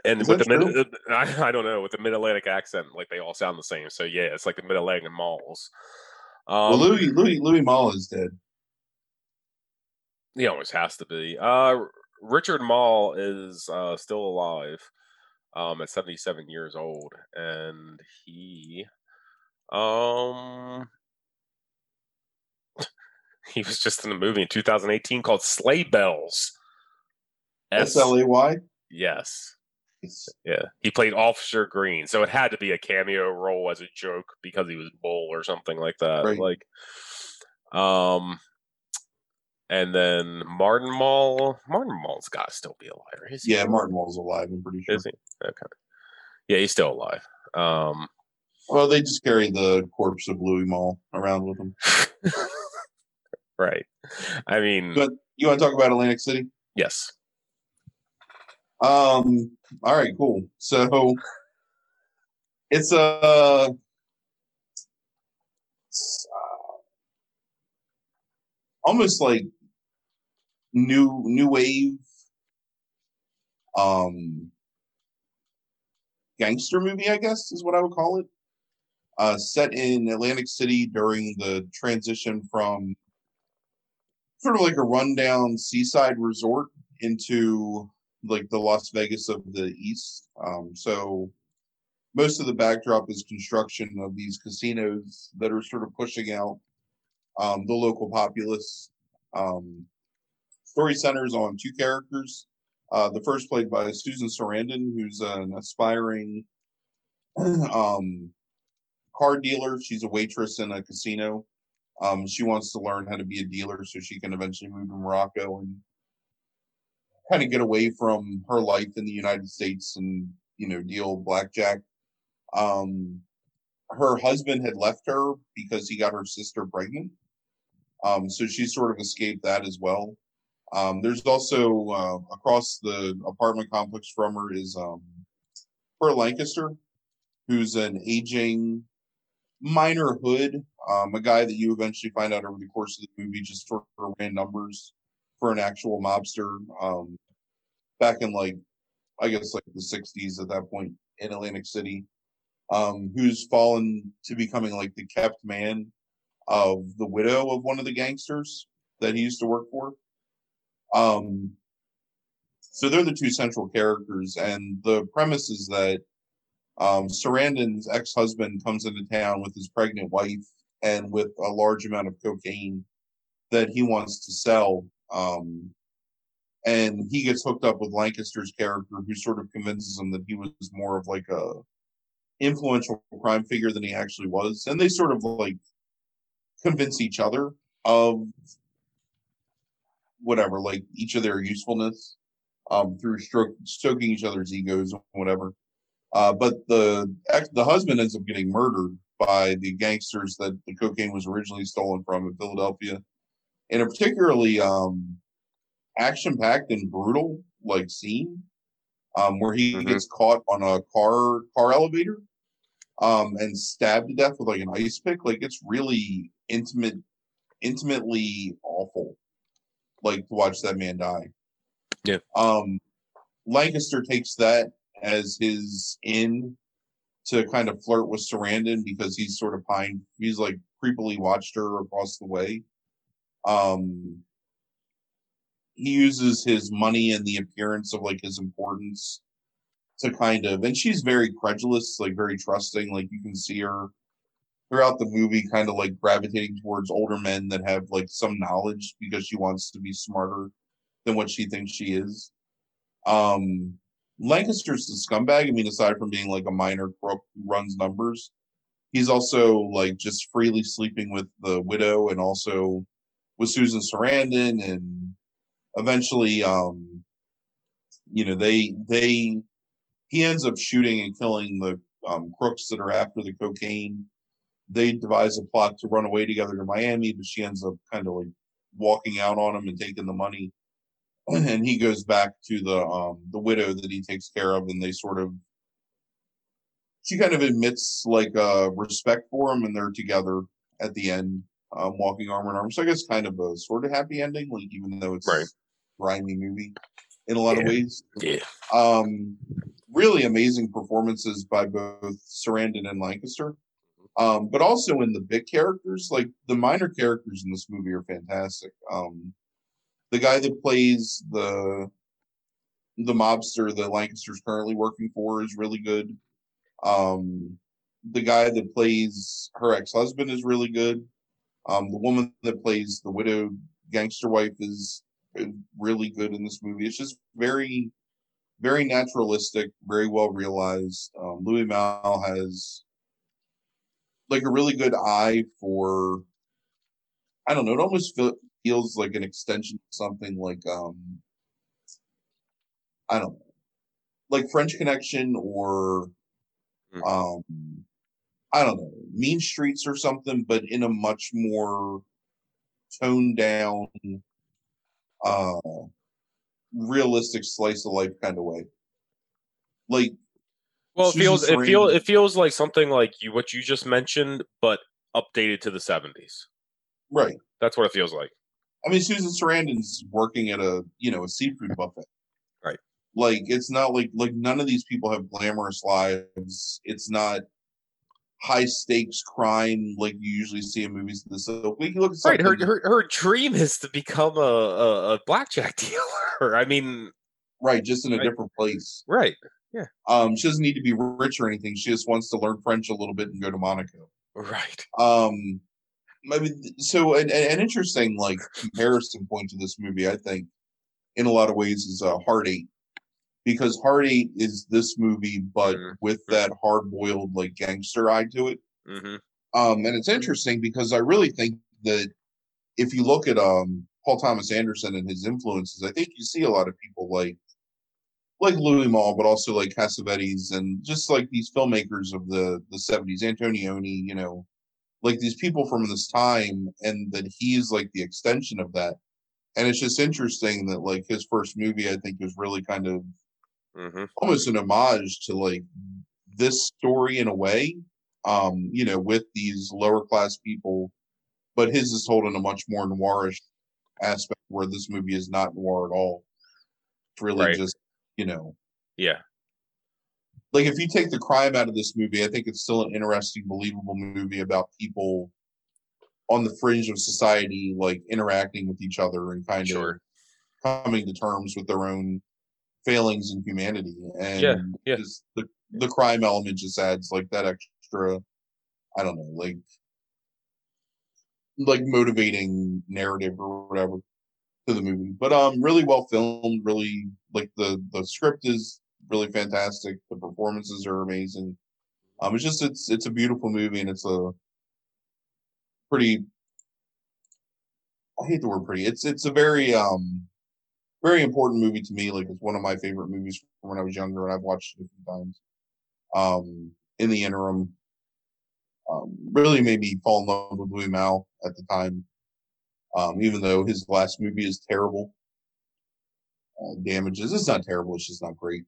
And Is with the mid, I, I don't know, with the mid Atlantic accent, like they all sound the same. So yeah, it's like the mid Atlantic malls. Um, well, Louis Louis Louis Malle is dead. he always has to be. Uh, Richard Moll is uh, still alive, um, at seventy seven years old, and he, um, he was just in a movie in two thousand eighteen called Sleigh Bells. S L A Y. Yes. Yeah, he played Officer Green, so it had to be a cameo role as a joke because he was Bull or something like that. Right. Like, um, and then Martin Mull. Martin Mull's got to still be alive. Is Yeah, Martin Mull's alive. I'm pretty sure. Is he? Okay. Yeah, he's still alive. Um, Well, they just carry the corpse of Louis Malle around with them. right. I mean, But you want to talk about Atlantic City? yes. Um. All right. Cool. So it's a. it's, uh, almost like new new wave um gangster movie i guess is what i would call it uh set in atlantic city during the transition from sort of like a rundown seaside resort into like the Las Vegas of the East. Um, so most of the backdrop is construction of these casinos that are sort of pushing out um, the local populace. Um, story centers on two characters. Uh, the first played by Susan Sarandon, who's an aspiring um, car dealer. She's a waitress in a casino. Um, she wants to learn how to be a dealer so she can eventually move to Morocco and kind of get away from her life in the United States and you know deal blackjack. Um, her husband had left her because he got her sister pregnant, um, so she sort of escaped that as well. Um, there's also uh, across the apartment complex from her is um, Burt Lancaster, who's an aging minor hood, um, a guy that you eventually find out over the course of the movie just sort of ran numbers for an actual mobster um, back in like I guess like the '60s at that point in Atlantic City, um, who's fallen to becoming like the kept man of the widow of one of the gangsters that he used to work for. Um, so they're the two central characters, and the premise is that um, Sarandon's ex-husband comes into town with his pregnant wife and with a large amount of cocaine that he wants to sell. Um, and he gets hooked up with Lancaster's character, who sort of convinces him that he was more of like a influential crime figure than he actually was, and they sort of like convince each other of whatever, like each of their usefulness um, through stroke, stoking each other's egos or whatever. Uh, but the the husband ends up getting murdered by the gangsters that the cocaine was originally stolen from in Philadelphia, in a particularly um, action-packed and brutal like scene um, where he mm-hmm. gets caught on a car car elevator um, and stabbed to death with like an ice pick. Like it's really intimate, intimately awful. Like to watch that man die. Yeah. Um, Lancaster takes that as his in to kind of flirt with Sarandon because he's sort of pine. He's like creepily watched her across the way. Um, he uses his money and the appearance of like his importance to kind of, and she's very credulous, like very trusting. Like you can see her throughout the movie, kind of like gravitating towards older men that have like some knowledge because she wants to be smarter than what she thinks she is. Um, Lancaster's the scumbag. I mean, aside from being like a minor crook who runs numbers, he's also like just freely sleeping with the widow and also with Susan Sarandon and eventually um you know they they he ends up shooting and killing the um, crooks that are after the cocaine they devise a plot to run away together to miami but she ends up kind of like walking out on him and taking the money. And he goes back to the um the widow that he takes care of and they sort of she kind of admits like uh respect for him and they're together at the end um walking arm in arm. So i guess kind of a sort of happy ending like even though it's right. grimy movie in a lot yeah. of ways. Yeah. Um really amazing performances by both sarandon and lancaster um but also in the big characters like the minor characters in this movie are fantastic um the guy that plays the the mobster that Lancaster's currently working for is really good. Um, the guy that plays her ex husband is really good. Um, the woman that plays the widowed gangster wife is really good in this movie. It's just very, very naturalistic, very well realized. Um, Louis Malle has like a really good eye for. I don't know. It almost feel, feels like an extension of something like um I don't know, like French Connection or Mm. um I don't know, Mean Streets or something, but in a much more toned down, uh realistic slice of life kind of way. Like Well, it feels it feel Sarandon- it feels like something like you what you just mentioned, but updated to the seventies. right. That's what it feels like. I mean, Susan Sarandon's working at a you know a seafood buffet. Right. Like it's not like like none of these people have glamorous lives. It's not high stakes crime like you usually see in movies. This so we can look at Right. Her, her her dream is to become a, a, a blackjack dealer. I mean, right, just in a Right. different place. right. Um, she doesn't need to be rich or anything. She just wants to learn French a little bit and go to Monaco. Right. Um, I mean, so an, an interesting like comparison point to this movie, I think, in a lot of ways, is uh, Hard Eight, because Hard Eight is this movie, but Mhm. with that hard boiled like gangster eye to it. hmm Um, and it's interesting because I really think that if you look at um Paul Thomas Anderson and his influences, I think you see a lot of people like like Louis Malle, but also like Cassavetes and just like these filmmakers of the the seventies, Antonioni, you know, like these people from this time, and that he's like the extension of that. And it's just interesting that like his first movie, I think, was really kind of hmm almost an homage to like this story in a way um you know with these lower class people but his is told in a much more noirish aspect where this movie is not noir at all it's really Right. just you know Yeah. like if you take the crime out of this movie i think it's still an interesting believable movie about people on the fringe of society like interacting with each other and kind Sure. of coming to terms with their own failings in humanity and Yeah, yeah. the the crime element just adds like that extra I don't know, like like motivating narrative or whatever to the movie. But um really well filmed, really like the the script is really fantastic. The performances are amazing. Um it's just it's it's a beautiful movie and it's a pretty I hate the word pretty. It's it's a very um very important movie to me. Like it's one of my favorite movies from when I was younger and I've watched it a few times. Um in the interim, um, really made me fall in love with Louis Malle at the time. Um, even though his last movie is terrible. Uh, damages. It's not terrible. It's just not great.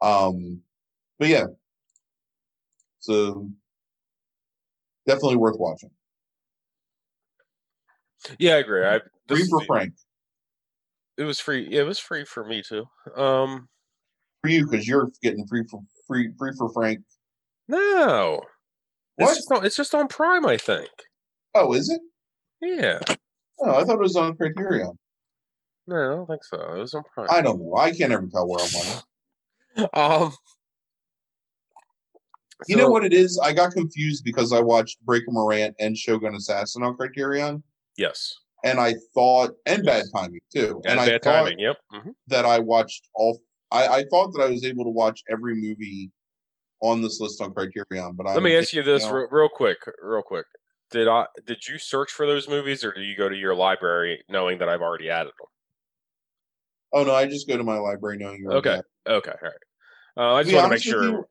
Um, but yeah, so definitely worth watching. Yeah, I agree. I Free for the- Frank. It was free. It was free for me too. Um, For you, because you're getting free for free free for Frank. no, What? it's just on, it's just on Prime, I think. Oh, is it? Yeah, Oh, I thought it was on Criterion. No, I don't think so. It was on Prime. I don't know. I can't ever tell where I'm on. Um, You know what it is? I got confused because I watched Breaker Morant and Shogun Assassin on Criterion, Yes, and I thought, and Bad Timing too, and, and I bad thought timing. Yep. hmm that I watched all. I, I thought that I was able to watch every movie on this list on Criterion, but I Let me ask you this real, real quick, real quick. Did I did you search for those movies, or do you go to your library knowing that I've already added them? Oh no, I just go to my library knowing you're Okay. Okay, all right. Uh, I just want to make sure. you,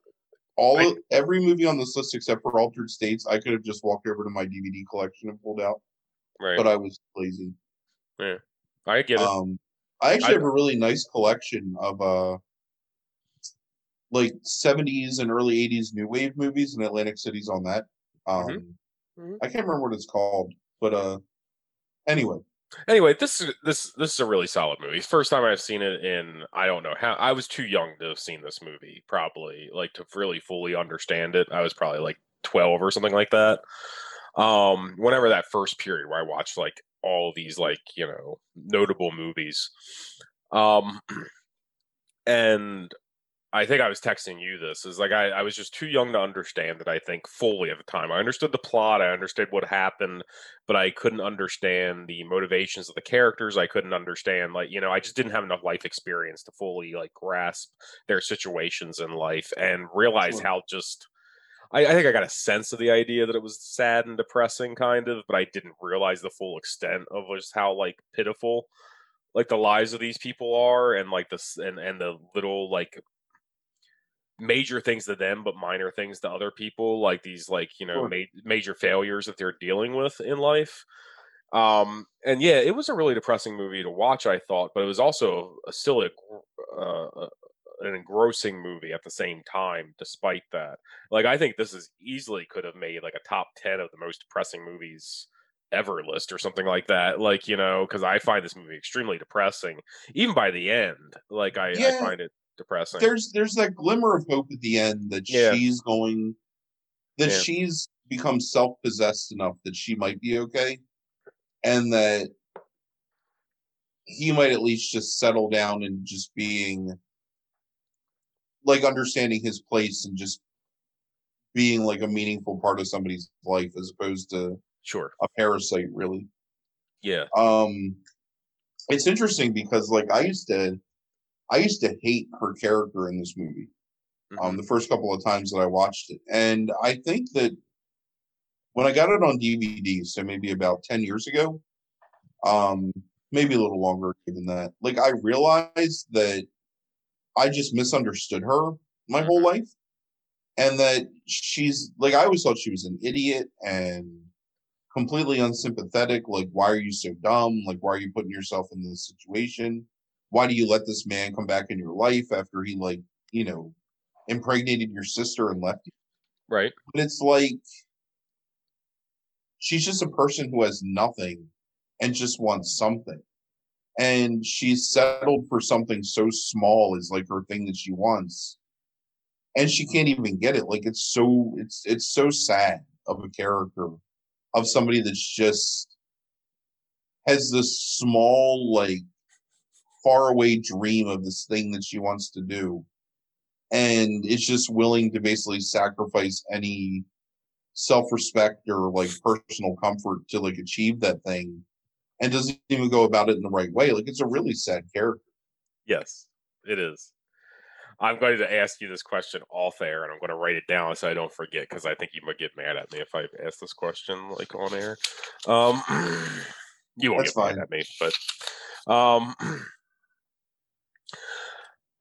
all I- of, every movie on this list except for Altered States, I could have just walked over to my DVD collection and pulled out, Right. but I was lazy. Yeah, I get it. Um, I actually I- have a really nice collection of uh, like '70s and early '80s new wave movies, and Atlantic City's on that. Um, Mhm. I can't remember what it's called, but uh, anyway, anyway, this is this this is a really solid movie. First time I've seen it in I don't know how I was too young to have seen this movie, probably like to really fully understand it. I was probably like twelve or something like that. Um, whenever that first period where I watched like all these like you know notable movies, um, and I think I was texting you this is like I, I was just too young to understand it. I think fully at the time. I understood the plot. I understood what happened but I couldn't understand the motivations of the characters. I couldn't understand like you know I just didn't have enough life experience to fully like grasp their situations in life and realize Sure. how just. I, I think I got a sense of the idea that it was sad and depressing, kind of, but I didn't realize the full extent of just how like pitiful, like the lives of these people are, and like this and and the little like major things to them but minor things to other people like these like you know Sure. ma- major failures that they're dealing with in life. Um and yeah it was a really depressing movie to watch i thought but it was also a, still a, uh, uh, an engrossing movie at the same time despite that. Like i think this is easily could have made like a top 10 of the most depressing movies ever list or something like that like you know because i find this movie extremely depressing even by the end like i, I find it depressing there's there's that glimmer of hope at the end that Yeah. she's going, that Yeah. she's become self possessed enough that she might be okay, and that he might at least just settle down and just being like understanding his place and just being like a meaningful part of somebody's life as opposed to sure a parasite really yeah um it's interesting because like i used to i used to hate her character in this movie um the first couple of times that i watched it. And i think that when i got it on dvd so maybe about 10 years ago um maybe a little longer than that like i realized that i just misunderstood her my whole life. And that she's like i always thought she was an idiot and completely unsympathetic like why are you so dumb? Like why are you putting yourself in this situation why do you let this man come back in your life after he like you know impregnated your sister and left you? Right. But it's like she's just a person who has nothing and just wants something. And she's settled for something so small as like her thing that she wants. And she can't even get it. Like it's so it's it's so sad of a character of somebody that's just has this small like faraway dream of this thing that she wants to do and is just willing to basically sacrifice any self-respect or like personal comfort to like achieve that thing and doesn't even go about it in the right way like it's a really sad character Yes, it is. I'm going to ask you this question off air, and I'm going to write it down so I don't forget because I think you might get mad at me if I ask this question like on air. Um, you won't That's get fine. mad at me, but um,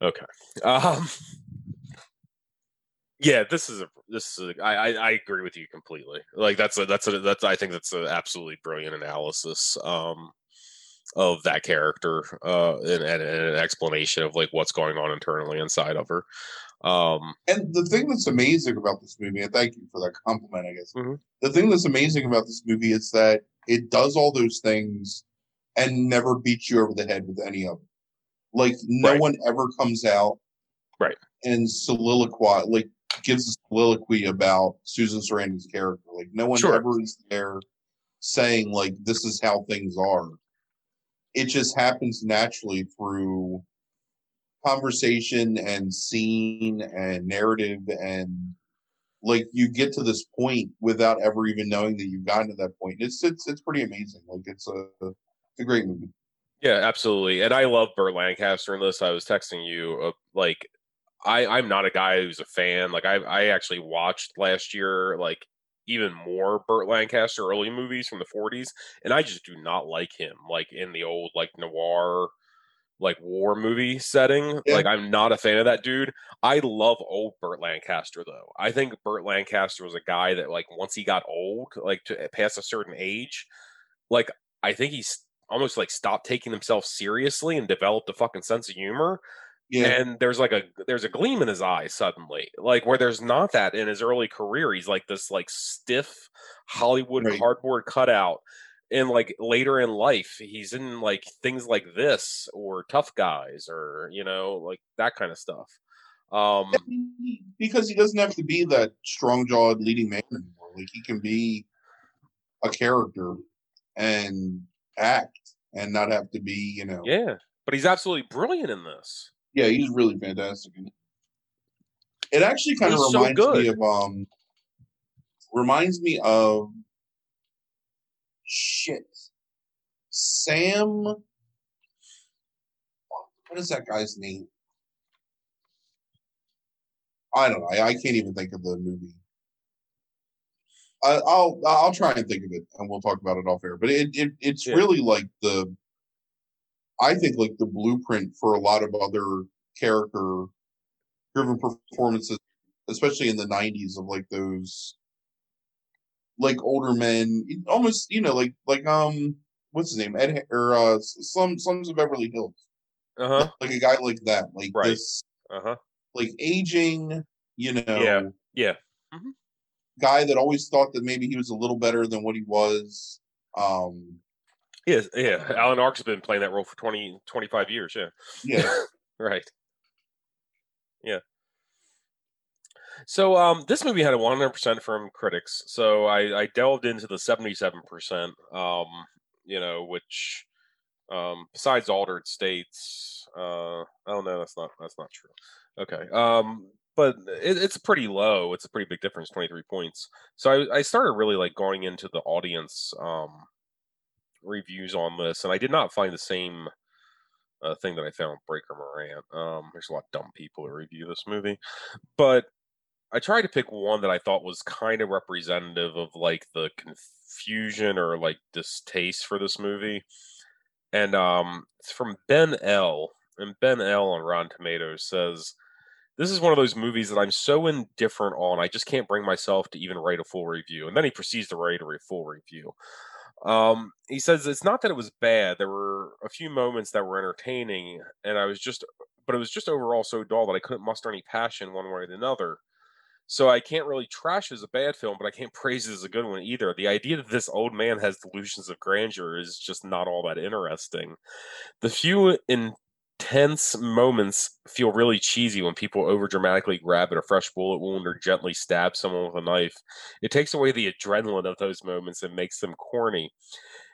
okay. Um, yeah, this is a this is a, I, I I agree with you completely. Like that's a that's a that's I think that's an absolutely brilliant analysis. Um, of that character uh and, and, and an explanation of like what's going on internally inside of her um And the thing that's amazing about this movie, and thank you for that compliment, I guess. Mhm. The thing that's amazing about this movie is that it does all those things and never beats you over the head with any of them. Like no Right. one ever comes out Right. and soliloquy like gives a soliloquy about Susan Sarandon's character. Like no one Sure. ever is there saying like this is how things are. It just happens naturally through conversation and scene and narrative and like you get to this point without ever even knowing that you've gotten to that point. It's it's it's pretty amazing. Like it's a it's a great movie. Yeah absolutely and i love burt lancaster in this i was texting you uh, like i i'm not a guy who's a fan like i i actually watched last year like even more burt lancaster early movies from the 40s and i just do not like him like in the old like noir like war movie setting. Yeah. Like I'm not a fan of that dude. I love old Burt Lancaster though. I think Burt Lancaster was a guy that like once he got old, like to past a certain age, like I think he's almost like stopped taking himself seriously and developed a fucking sense of humor. Yeah. And there's like a there's a gleam in his eye suddenly, like where there's not that in his early career. He's like this like stiff Hollywood Right. cardboard cutout and like later in life he's in like things like this or tough guys or you know like that kind of stuff um because he doesn't have to be that strong jawed leading man anymore. Like he can be a character and act and not have to be, you know. yeah but he's absolutely brilliant in this Yeah, he's really fantastic. it. Actually kind of He's so reminds me of um reminds me of shit. Sam what is that guy's name? I don't know. I, I can't even think of the movie. I, I'll I'll try and think of it, and we'll talk about it off air. But it, it it's Yeah. really like the, I think like the blueprint for a lot of other character driven performances, especially in the '90s of like those, like older men, almost you know like like um what's his name Ed Ha- or uh Slum Slums of Beverly Hills, uh-huh like a guy like that, like Right. this uh-huh like aging, you know, Yeah. yeah guy that always thought that maybe he was a little better than what he was. Um, yeah yeah alan ark's been playing that role for 20 25 years yeah. Yeah, right. Yeah. So um this movie had a 100% from critics so i i delved into the 77% um you know which um besides altered states uh oh no that's not that's not true. Okay um but it, it's pretty low it's a pretty big difference 23 points so I, I started really like going into the audience um reviews on this and i did not find the same uh, thing that I found with Breaker Morant. Um, there's a lot of dumb people that review this movie, but I tried to pick one that I thought was kind of representative of like the confusion or like distaste for this movie, and um, it's from Ben L. And Ben L. on Rotten Tomatoes says. This is one of those movies that I'm so indifferent on, I just can't bring myself to even write a full review. And then he proceeds to write a full review. Um, he says it's not that it was bad. There were a few moments that were entertaining, and I was just, but it was just overall so dull that I couldn't muster any passion one way or another. So I can't really trash it as a bad film, but I can't praise it as a good one either. The idea that this old man has delusions of grandeur is just not all that interesting. The few intense moments feel really cheesy when people overdramatically grab at a fresh bullet wound or gently stab someone with a knife. It takes away the adrenaline of those moments and makes them corny.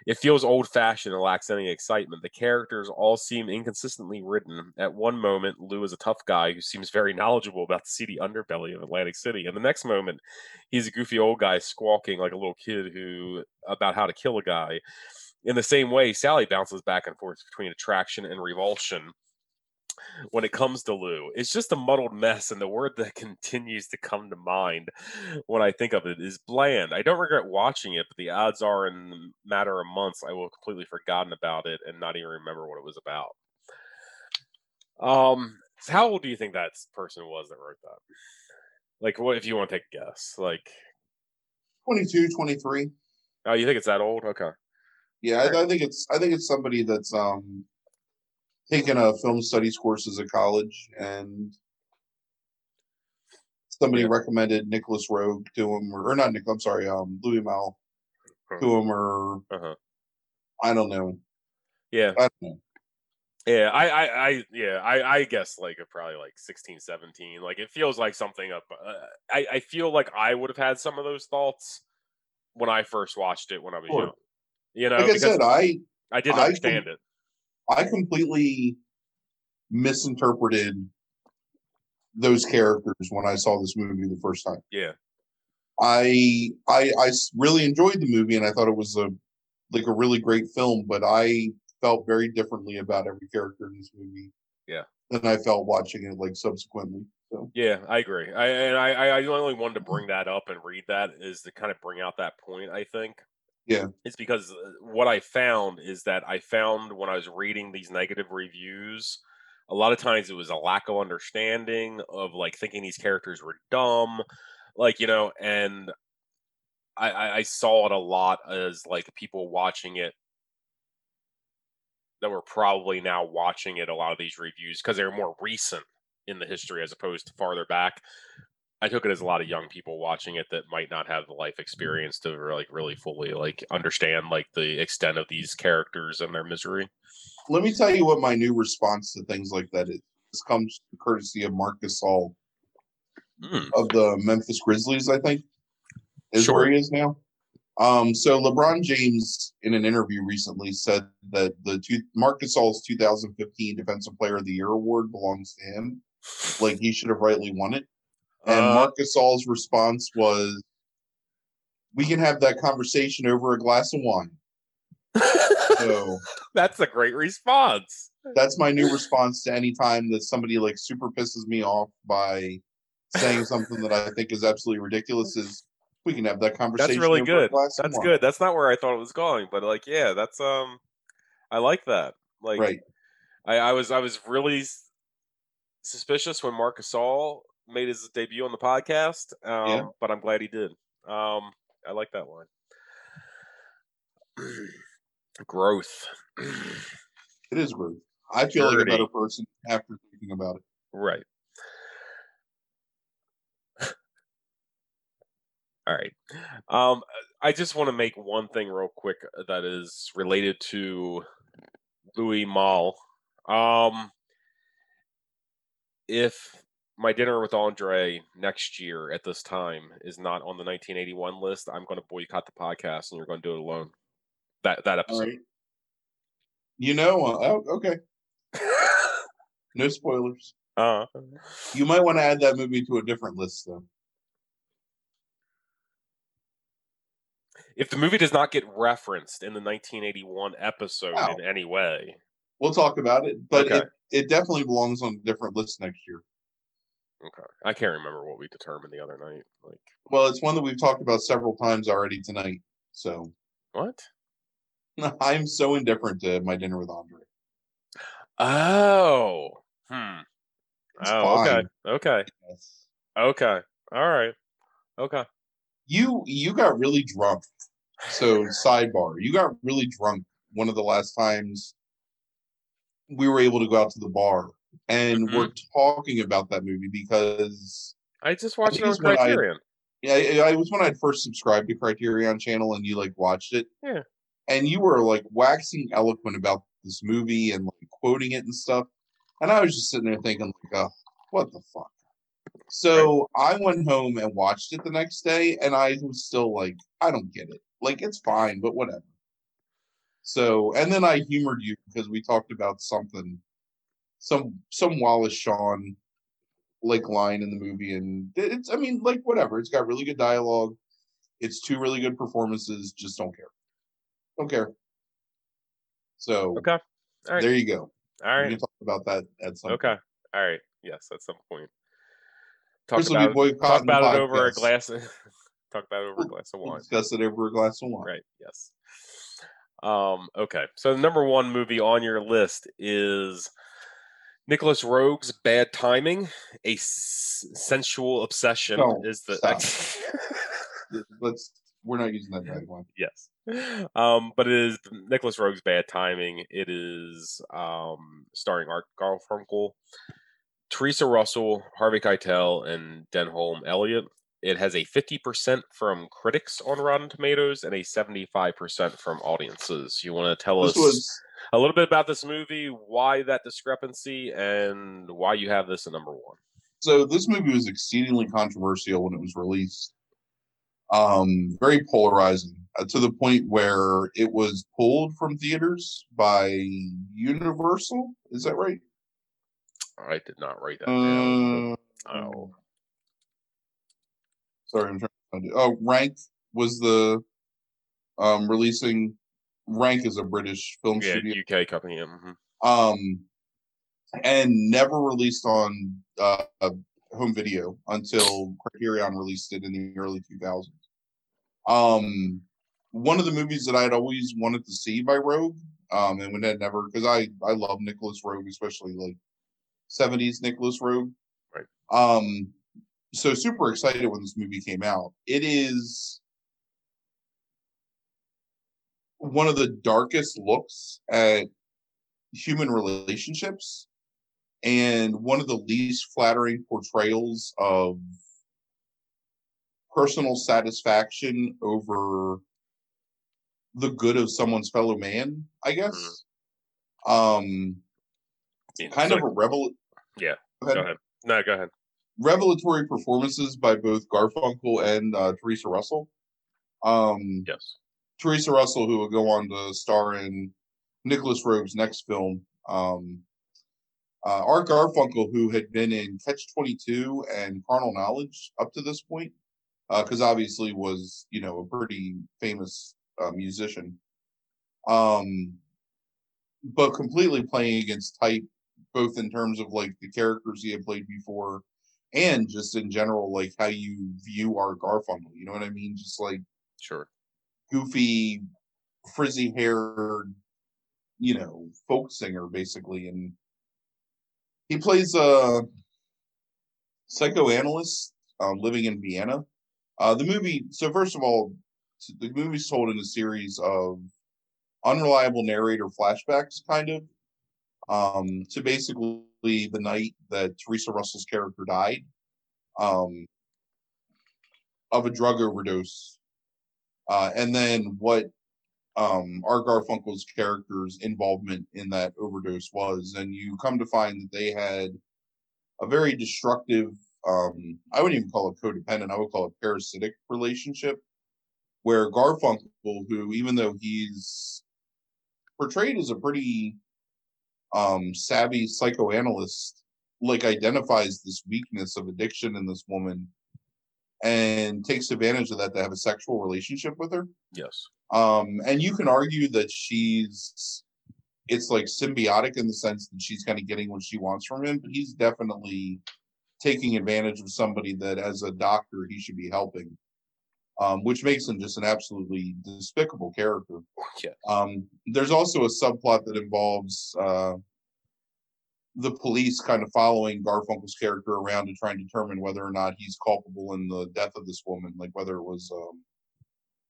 It feels old fashioned and lacks any excitement. The characters all seem inconsistently written. At one moment, Lou is a tough guy who seems very knowledgeable about the seedy underbelly of Atlantic City. And the next moment, he's a goofy old guy squawking like a little kid who about how to kill a guy. In the same way, Sally bounces back and forth between attraction and revulsion when it comes to Lou. It's just a muddled mess, and the word that continues to come to mind when I think of it is bland. I don't regret watching it, but the odds are in a matter of months I will have completely forgotten about it and not even remember what it was about. Um, how old do you think that person was that wrote that? Like, what if you want to take a guess? Like 22, 23. Oh, you think it's that old? Okay. Yeah, I, I think it's I think it's somebody that's um taken a film studies courses at college and somebody Yeah. recommended Nicolas Roeg to him or, or not Nick I'm sorry, um Louis Malle to him or Uh-huh. I don't know. Yeah. I don't know. Yeah, I, I, I, yeah, I, I guess like probably like 16, 17. Like it feels like something up. Uh, I, I feel like I would have had some of those thoughts when I first watched it when I was Sure. young. You know, Like I because said, I I didn't I understand it. I completely misinterpreted those characters when I saw this movie the first time. Yeah, I I I really enjoyed the movie and I thought it was a like a really great film, but I felt very differently about every character in this movie. Yeah. Than I felt watching it like subsequently. So yeah, I agree. I and I, I, I only wanted to bring that up and read that is to kind of bring out that point. I think. Yeah. It's because uh, what I found is that I found when I was reading these negative reviews, a lot of times it was a lack of understanding of like thinking these characters were dumb, like you know, and I, I, I saw it a lot as like people watching it that were probably now watching it a lot of these reviews because they're more recent in the history as opposed to farther back. I took it as a lot of young people watching it that might not have the life experience to like really fully like understand like the extent of these characters and their misery. let me tell you what my new response to things like that is. This comes courtesy of Marc Gasol Mm, of the Memphis Grizzlies, I think, is Sure. where he is now. Um, so LeBron James, in an interview recently, said that the two, Marc Gasol's 2015 Defensive Player of the Year award belongs to him. Like he should have rightly won it. And Uh, Marc Gasol's response was, "We can have that conversation over a glass of wine." So That's a great response. that's my new response to any time that somebody like super pisses me off by saying something that I think is absolutely ridiculous. Is we can have that conversation. That's really over a good. glass That's good. That's not where I thought it was going, but like, yeah, that's um, I like that. Like, right? I, I was I was really suspicious when Marc Gasol made his debut on the podcast, um, Yeah. but I'm glad he did. Um, I like that line. Growth. It is growth. I feel like a better person after thinking about it. right. All right. Um, I just want to make one thing real quick uh, that is related to Louis Malle. Um, if my dinner with Andre next year at this time is not on the 1981 list, I'm going to boycott the podcast, and you're going to do it alone. That that episode. right. You know, uh, oh, okay. No spoilers. uh, You might want to add that movie to a different list, though. if the movie does not get referenced in the 1981 episode Wow. in any way, We'll talk about it, but Okay. it, it definitely belongs on a different list next year. Okay, I can't remember what we determined the other night. Like Well, it's one that we've talked about several times already tonight. So what? I'm so indifferent to my dinner with Andre. Oh, hmm. It's Oh, okay, okay, Yes. okay. All right, okay. You you got really drunk. So sidebar, you got really drunk one of the last times we were able to go out to the bar, and Mm-hmm. we're talking about that movie because I just watched it on when I- Criterion. yeah, it, it was when I'd first subscribed to Criterion Channel, and you like watched it. Yeah. And you were like waxing eloquent about this movie and like quoting it and stuff, and I was just sitting there thinking like, oh, what the fuck. So I went home and watched it the next day, and I was still like, I don't get it. Like it's fine, but whatever. So, and then I humored you because we talked about something, some some Wallace Shawn like line in the movie, and it's I mean like whatever. It's got really good dialogue. It's two really good performances. Just don't care. Don't care. So Okay. All right. there you go. All We can talk about that at some. Okay. point. All right. Yes, at some point. Talk be about, it- talk about it over a glass. talk about it over a glass of wine. discuss it over a glass of wine. Right. Yes. Um, okay. So the number one movie on your list is Nicolas Roeg's Bad Timing, a s- sensual obsession. No, is the Let's. We're not using that tagline. yes. Um, but it is Nicolas Roeg's Bad Timing. It is um, starring Art Garfunkel, Theresa Russell, Harvey Keitel, and Denholm Elliott. It has a 50% from critics on Rotten Tomatoes and a 75% from audiences. You want to tell This us was a little bit about this movie, why that discrepancy, and why you have this at number one? so. This movie was exceedingly controversial when it was released. Um, very polarizing uh, to the point where it was pulled from theaters by Universal. Is that right? I did not write that down. Uh, Oh, sorry, I'm trying to. Oh, Rank was the um releasing. Rank is a British film yeah, studio. UK company. yeah, mhm. um, and never released on uh, home video until Criterion released it in the early 2000s. Um, one of the movies that I had always wanted to see by Roeg, um, and when had never because I I love Nicolas Roeg, especially like 70s Nicolas Roeg. Right. Um, so super excited when this movie came out. It is one of the darkest looks at human relationships and one of the least flattering portrayals of personal satisfaction over the good of someone's fellow man i guess um I kind so- of a revel Yeah, Go ahead. Go ahead. No, go ahead. revelatory performances by both garfunkel and uh, theresa russell um Yes. Theresa Russell, who will go on to star in Nicolas Roeg's next film. Um, uh, Art Garfunkel, who had been in Catch 22 and Carnal Knowledge up to this point, because obviously was, you know, a pretty famous uh, musician. Um, but completely playing against type, both in terms of like the characters he had played before and just in general, like how you view Art Garfunkel. You know what I mean? Just like, Sure. Goofy, frizzy haired, you know, folk singer basically. And he plays a psychoanalyst um, living in Vienna. Uh, the movie, so first of all, the movie's told in a series of unreliable narrator flashbacks, kind of, um, to basically the night that Theresa Russell's character died um, of a drug overdose uh, and then what um, Art Garfunkel's character's involvement in that overdose was, and you come to find that they had a very destructive. Um, I wouldn't even call it codependent. I would call it parasitic relationship, where Garfunkel, who even though he's portrayed as a pretty um, savvy psychoanalyst, like identifies this weakness of addiction in this woman and takes advantage of that to have a sexual relationship with her. Yes. Um, and you can argue that she's it's like symbiotic in the sense that she's kind of getting what she wants from him, but he's definitely taking advantage of somebody that as a doctor he should be helping. Um, which makes him just an absolutely despicable character. Yeah. Um, there's also a subplot that involves uh, the police kind of following Garfunkel's character around to try and determine whether or not he's culpable in the death of this woman, like whether it was, um,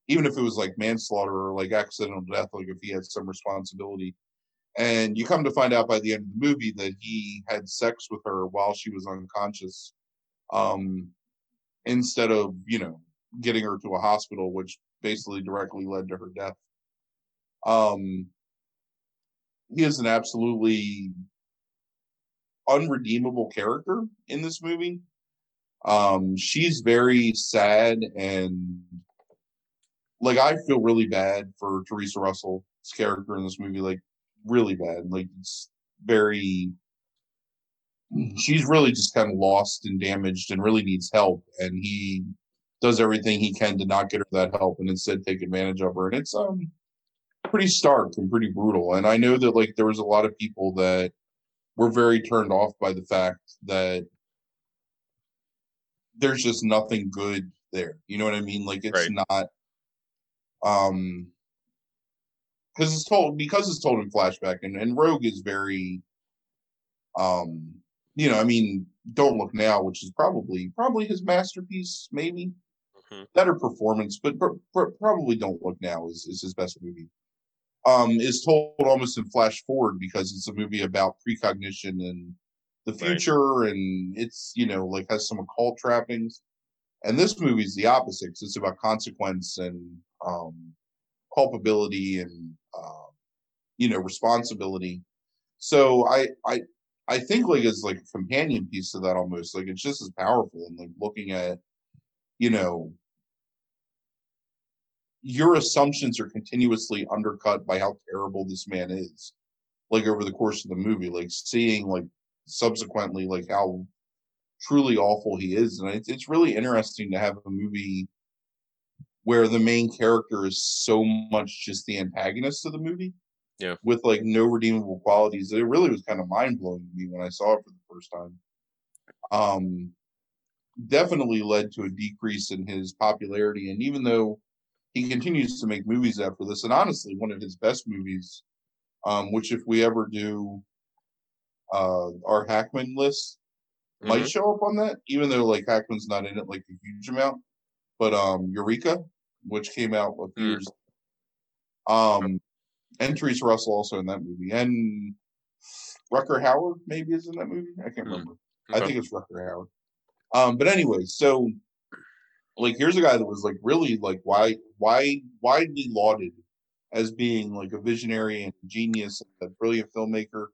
even if it was like manslaughter or like accidental death, like if he had some responsibility. And you come to find out by the end of the movie that he had sex with her while she was unconscious, um, instead of you know getting her to a hospital, which basically directly led to her death. Um, he is an absolutely unredeemable character in this movie. Um, she's very sad and like I feel really bad for Theresa Russell's character in this movie like really bad. Like it's very she's really just kind of lost and damaged and really needs help and he does everything he can to not get her that help and instead take advantage of her and it's um pretty stark and pretty brutal and i know that like there was a lot of people that were very turned off by the fact that there's just nothing good there you know what i mean like it's Right. not um because it's told because it's told in flashback and, and Roeg is very um you know i mean don't look now which is probably probably his masterpiece maybe Mhm. better performance but pr- pr- probably don't look now is, is his best movie um is told almost in flash forward because it's a movie about precognition and the Right. future and it's you know like has some occult trappings and this movie is the opposite it's about consequence and um culpability and uh, you know responsibility so i i i think like as like a companion piece to that almost like it's just as powerful and like looking at you know your assumptions are continuously undercut by how terrible this man is like over the course of the movie like seeing like subsequently like how truly awful he is. And it's, it's really interesting to have a movie where the main character is so much just the antagonist of the movie Yeah. with like no redeemable qualities it really was kind of mind-blowing to me when i saw it for the first time. Um definitely led to a decrease in his popularity. And even though he continues to make movies after this and honestly one of his best movies um which if we ever do uh our hackman list might Mhm. show up on that, even though like Hackman's not in it like a huge amount. But um Eureka, which came out a few Mm. years um and Theresa Russell also in that movie. And Rutger Hauer maybe is in that movie. I can't Mm. remember. I think it's Rutger Hauer. Um, but anyway, so like here's a guy that was like really like why why widely lauded as being like a visionary and genius, and a brilliant filmmaker,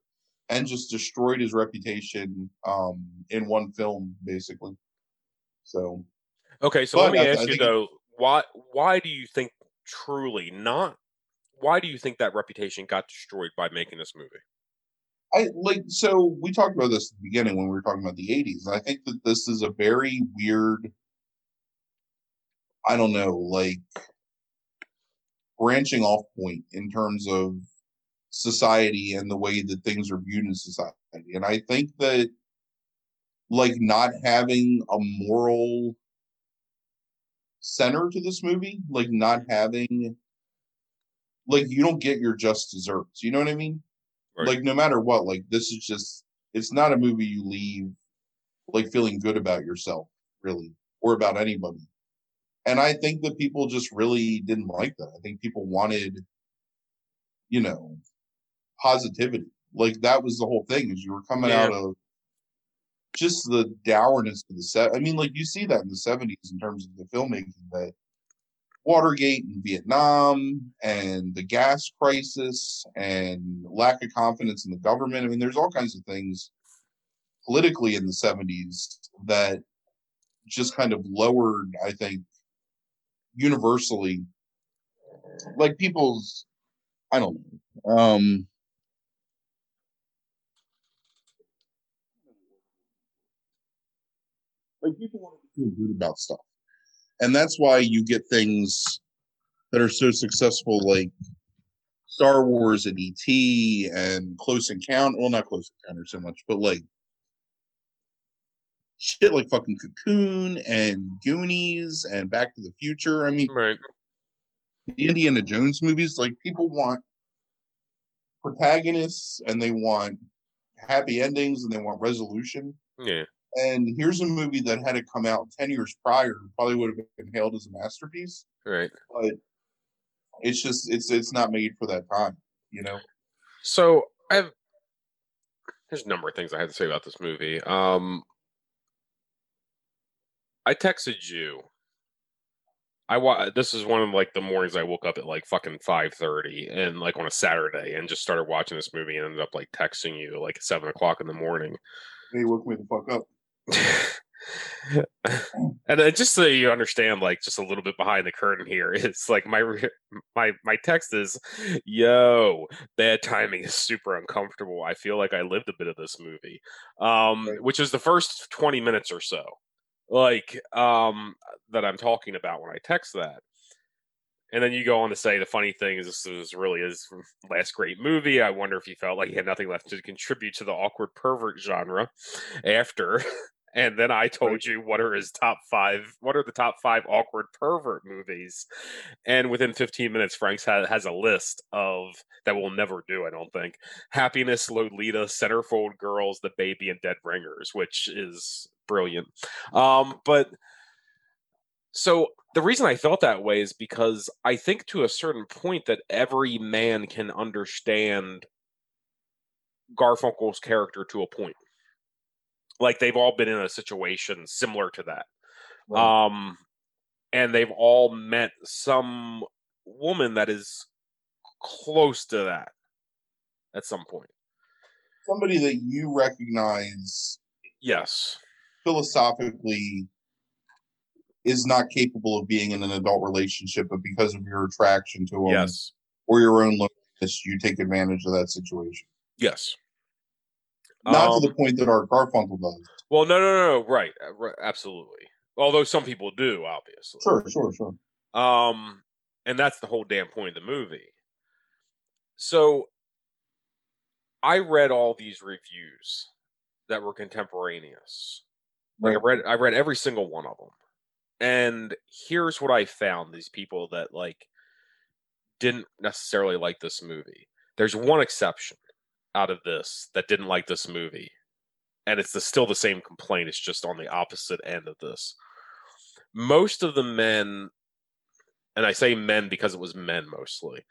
and just destroyed his reputation um in one film basically. So Okay, so let me I- I ask you though, why why do you think truly not why do you think that reputation got destroyed by making this movie? I like so we talked about this at the beginning when we were talking about the 80s. And I think that this is a very weird I don't know, like branching off point in terms of society and the way that things are viewed in society. And I think that like not having a moral center to this movie, like not having like you don't get your just desserts. You know what I mean? Right. Like no matter what, like this is just it's not a movie you leave like feeling good about yourself, really, or about anybody. And I think that people just really didn't like that. I think people wanted, you know, positivity. Like that was the whole thing, is you were coming Yeah. out of just the dourness of the set. I mean, like you see that in the seventies in terms of the filmmaking that Watergate and Vietnam and the gas crisis and lack of confidence in the government. I mean, there's all kinds of things politically in the 70s that just kind of lowered, I think, universally, like people's, I don't know, um, like people want to feel good about stuff. And that's why you get things that are so successful, like Star Wars and ET and Close Encounter. Well, not Close Encounter so much, but like shit like fucking Cocoon and Goonies and Back to the Future. I mean, Right. the Indiana Jones movies, like people want protagonists and they want happy endings and they want resolution. Yeah. And here's a movie that had it come out 10 years prior, probably would have been hailed as a masterpiece, Right. but it's just it's it's not made for that time, you know. So I have there's a number of things I had to say about this movie. Um I texted you. I wa- this is one of like the mornings I woke up at like fucking five thirty and like on a Saturday and just started watching this movie and ended up like texting you like seven o'clock in the morning. They woke me the fuck up. and uh, just so you understand, like just a little bit behind the curtain here, it's like my my my text is, "Yo, bad timing is super uncomfortable. I feel like I lived a bit of this movie," um, right. which is the first twenty minutes or so, like um, that I'm talking about when I text that. And then you go on to say the funny thing is this was really his last great movie. I wonder if he felt like he had nothing left to contribute to the awkward pervert genre after. And then I told you what are his top five, what are the top five awkward pervert movies. And within 15 minutes, Franks has, has a list of that we'll never do, I don't think. Happiness, Lolita, Centerfold Girls, The Baby, and Dead Ringers, which is brilliant. Um, but so the reason I felt that way is because I think to a certain point that every man can understand Garfunkel's character to a point. Like they've all been in a situation similar to that. Right. Um and they've all met some woman that is close to that at some point. Somebody that you recognize yes philosophically is not capable of being in an adult relationship, but because of your attraction to them yes. or your own loneliness, you take advantage of that situation. Yes. Not um, to the point that our Garfunkel does. Well, no, no, no, right, uh, right, absolutely. Although some people do, obviously. Sure, sure, sure. Um, and that's the whole damn point of the movie. So, I read all these reviews that were contemporaneous. Like right. I read, I read every single one of them and here's what I found these people that like didn't necessarily like this movie. There's one exception out of this that didn't like this movie. And it's the, still the same complaint. It's just on the opposite end of this. Most of the men, and I say men because it was men mostly,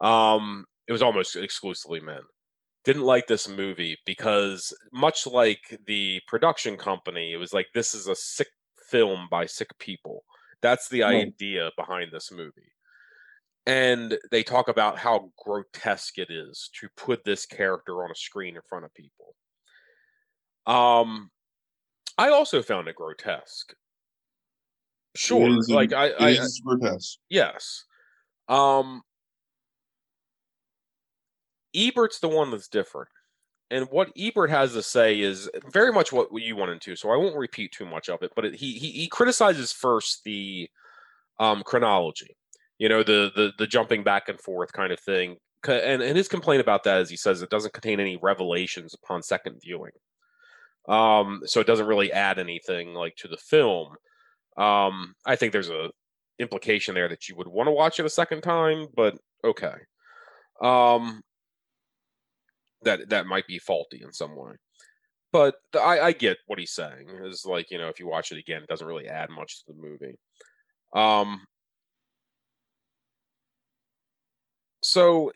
um, it was almost exclusively men, didn't like this movie because, much like the production company, it was like, this is a sick film by sick people. That's the right. idea behind this movie. And they talk about how grotesque it is to put this character on a screen in front of people. Um, I also found it grotesque. Sure, it like I, I, is grotesque. Yes. Um, Ebert's the one that's different. And what Ebert has to say is very much what you wanted to, so I won't repeat too much of it. But it, he, he he criticizes first the um, chronology, you know, the the the jumping back and forth kind of thing. And and his complaint about that is he says it doesn't contain any revelations upon second viewing. Um, so it doesn't really add anything like to the film. Um, I think there's a implication there that you would want to watch it a second time, but okay. Um, that that might be faulty in some way. But the, I, I get what he's saying. Is like you know if you watch it again, it doesn't really add much to the movie. Um. So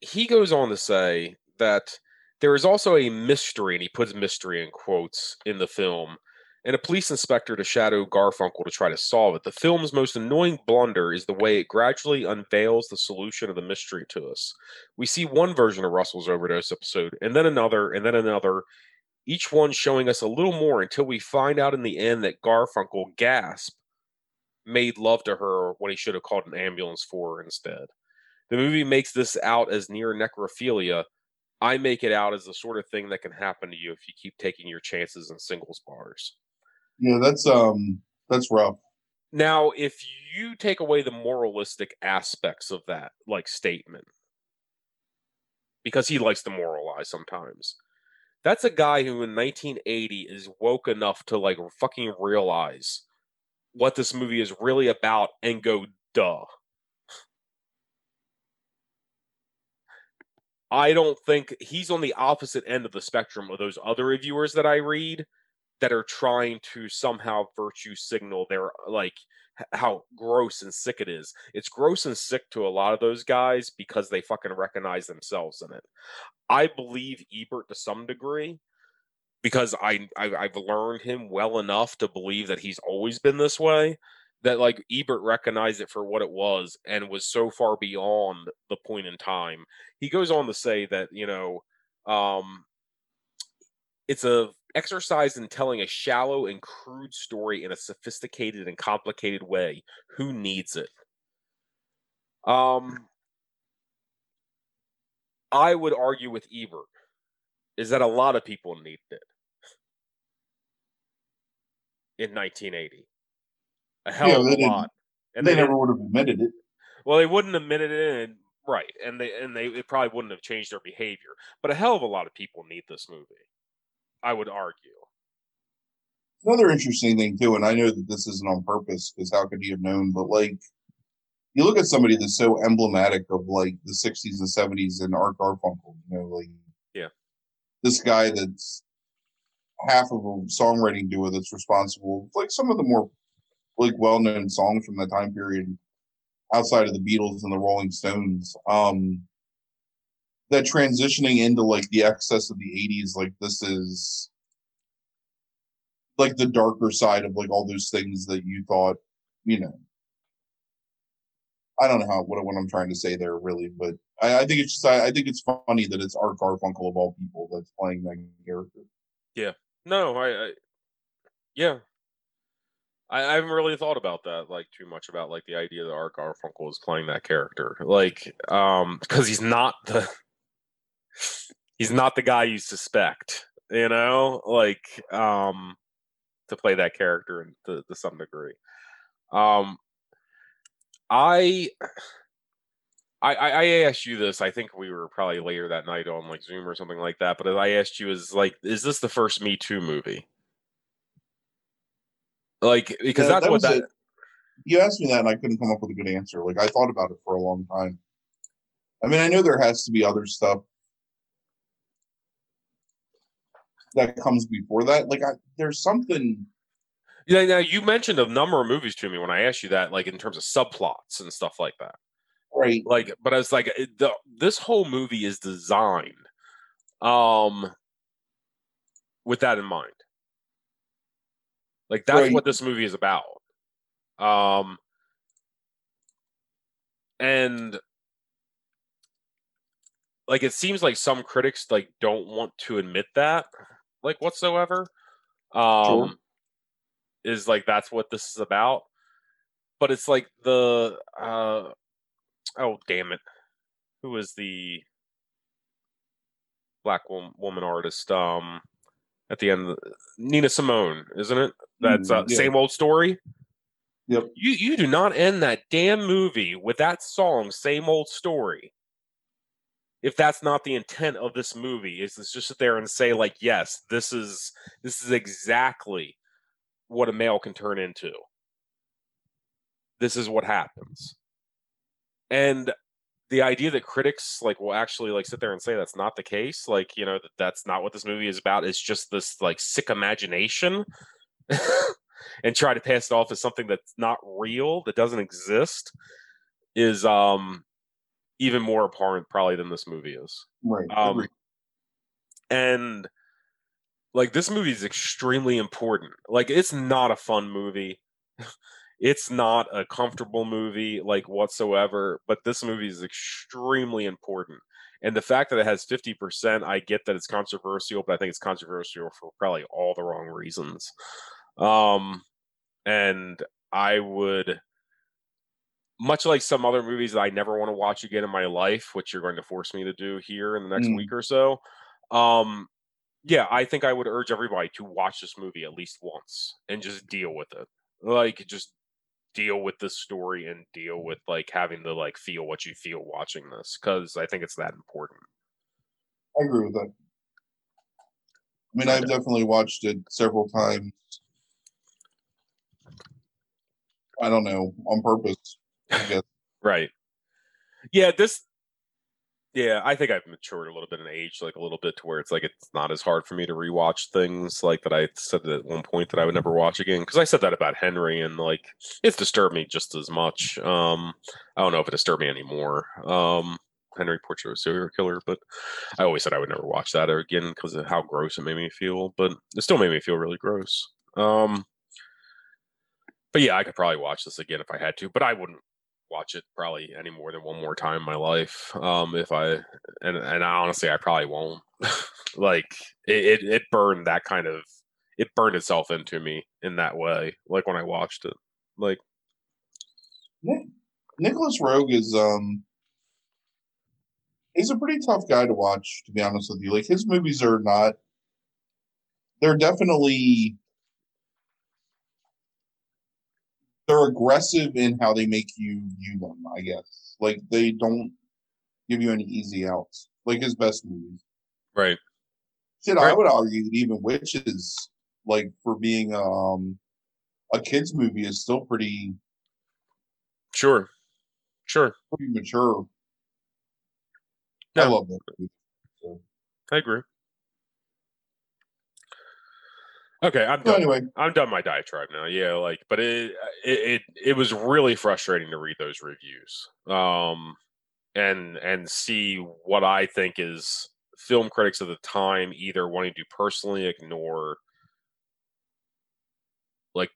he goes on to say that there is also a mystery, and he puts mystery in quotes in the film, and a police inspector to shadow Garfunkel to try to solve it. The film's most annoying blunder is the way it gradually unveils the solution of the mystery to us. We see one version of Russell's overdose episode, and then another, and then another, each one showing us a little more until we find out in the end that Garfunkel, gasp, made love to her when he should have called an ambulance for her instead. The movie makes this out as near necrophilia. I make it out as the sort of thing that can happen to you if you keep taking your chances in singles bars. Yeah, that's um that's rough. Now, if you take away the moralistic aspects of that like statement because he likes to moralize sometimes. That's a guy who in 1980 is woke enough to like fucking realize what this movie is really about and go duh. I don't think he's on the opposite end of the spectrum of those other reviewers that I read that are trying to somehow virtue signal their like how gross and sick it is. It's gross and sick to a lot of those guys because they fucking recognize themselves in it. I believe Ebert to some degree because I, I have learned him well enough to believe that he's always been this way. That like Ebert recognized it for what it was and was so far beyond the point in time. He goes on to say that you know um, it's a exercise in telling a shallow and crude story in a sophisticated and complicated way. Who needs it? Um, I would argue with Ebert is that a lot of people needed it in 1980. A hell Yeah, of a lot. And they, they, never would have admitted it. well, they wouldn't have admitted it, and, right? And they and they it probably wouldn't have changed their behavior. But a hell of a lot of people need this movie. I would argue. Another interesting thing too, and I know that this isn't on purpose because how could he have known? But like, you look at somebody that's so emblematic of like the '60s and '70s and Art Garfunkel. You know, like Yeah. this guy that's half of a songwriting duo that's responsible, like some of the more like well-known songs from that time period, outside of the Beatles and the Rolling Stones. Um, that transitioning into like the excess of the '80s, like this is like the darker side of like all those things that you thought, you know. I don't know how what what I'm trying to say there really, but I, I think it's just I, I think it's funny that it's Art Garfunkel of all people that's playing that character. Yeah. No, I, I yeah. I, I haven't really thought about that like too much about like the idea that Art Garfunkel is playing that character. Like, um, because he's not the he's not the guy you suspect, you know, like um to play that character in- to, to some degree. Um I, I I asked you this. I think we were probably later that night on like Zoom or something like that. But I asked you, is like, is this the first Me Too movie? Like, because Yeah, that's that what that. it. You asked me that, and I couldn't come up with a good answer. Like I thought about it for a long time. I mean, I know there has to be other stuff that comes before that. Like, I, there's something. Yeah, now you mentioned a number of movies to me when I asked you that, like in terms of subplots and stuff like that. Right. Like, but I was like, the, this whole movie is designed, um, with that in mind. Like that's Right. what this movie is about. Um, and like it seems like some critics like don't want to admit that, like whatsoever. Um, Sure. is like that's what this is about. But it's like the uh oh damn it who is the black woman, woman artist um at the end of the, nina simone isn't it that's uh, Mm, yeah. same old story Yep. you you do not end that damn movie with that song same old story if that's not the intent of this movie is to just sit there and say like yes this is this is exactly what a male can turn into this is what happens and the idea that critics like will actually like sit there and say that's not the case like you know that that's not what this movie is about it's just this like sick imagination and try to pass it off as something that's not real that doesn't exist is um even more abhorrent probably than this movie is Right. um Agreed. and like this movie is extremely important like it's not a fun movie it's not a comfortable movie like whatsoever but this movie is extremely important and the fact that it has 50% i get that it's controversial but i think it's controversial for probably all the wrong reasons um and i would much like some other movies that i never want to watch again in my life which you're going to force me to do here in the next Mm. week or so um yeah i think i would urge everybody to watch this movie at least once and just deal with it like just deal with the story and deal with like having to like feel what you feel watching this because i think it's that important I agree with that. I mean, I've definitely watched it several times. I don't know, on purpose. I guess. right yeah this yeah i think i've matured a little bit in age like a little bit to where it's like it's not as hard for me to rewatch things like that i said at one point that i would never watch again because i said that about henry and like it's disturbed me just as much um i don't know if it disturbed me anymore um henry portrait of a serial killer but i always said i would never watch that again because of how gross it made me feel but it still made me feel really gross um but yeah i could probably watch this again if i had to but i wouldn't watch it probably any more than one more time in my life. Um, if I and and honestly, I probably won't. like it, it, it burned that kind of it burned itself into me in that way. Like when I watched it, like Nicolas Roeg is um he's a pretty tough guy to watch, to be honest with you. Like his movies are not they're definitely they're aggressive in how they make you view them, I guess. Like they don't give you any easy outs. Like his best movies. right, Shit, Right. I would argue that even Witches, like for being um a kids movie, is still pretty sure, sure, pretty mature. Yeah. I love that movie. I agree. Okay, I'm done. anyway, I'm done my diatribe now. Yeah, like, but it it it, it was really frustrating to read those reviews, um, and and see what I think is film critics of the time either wanting to personally ignore like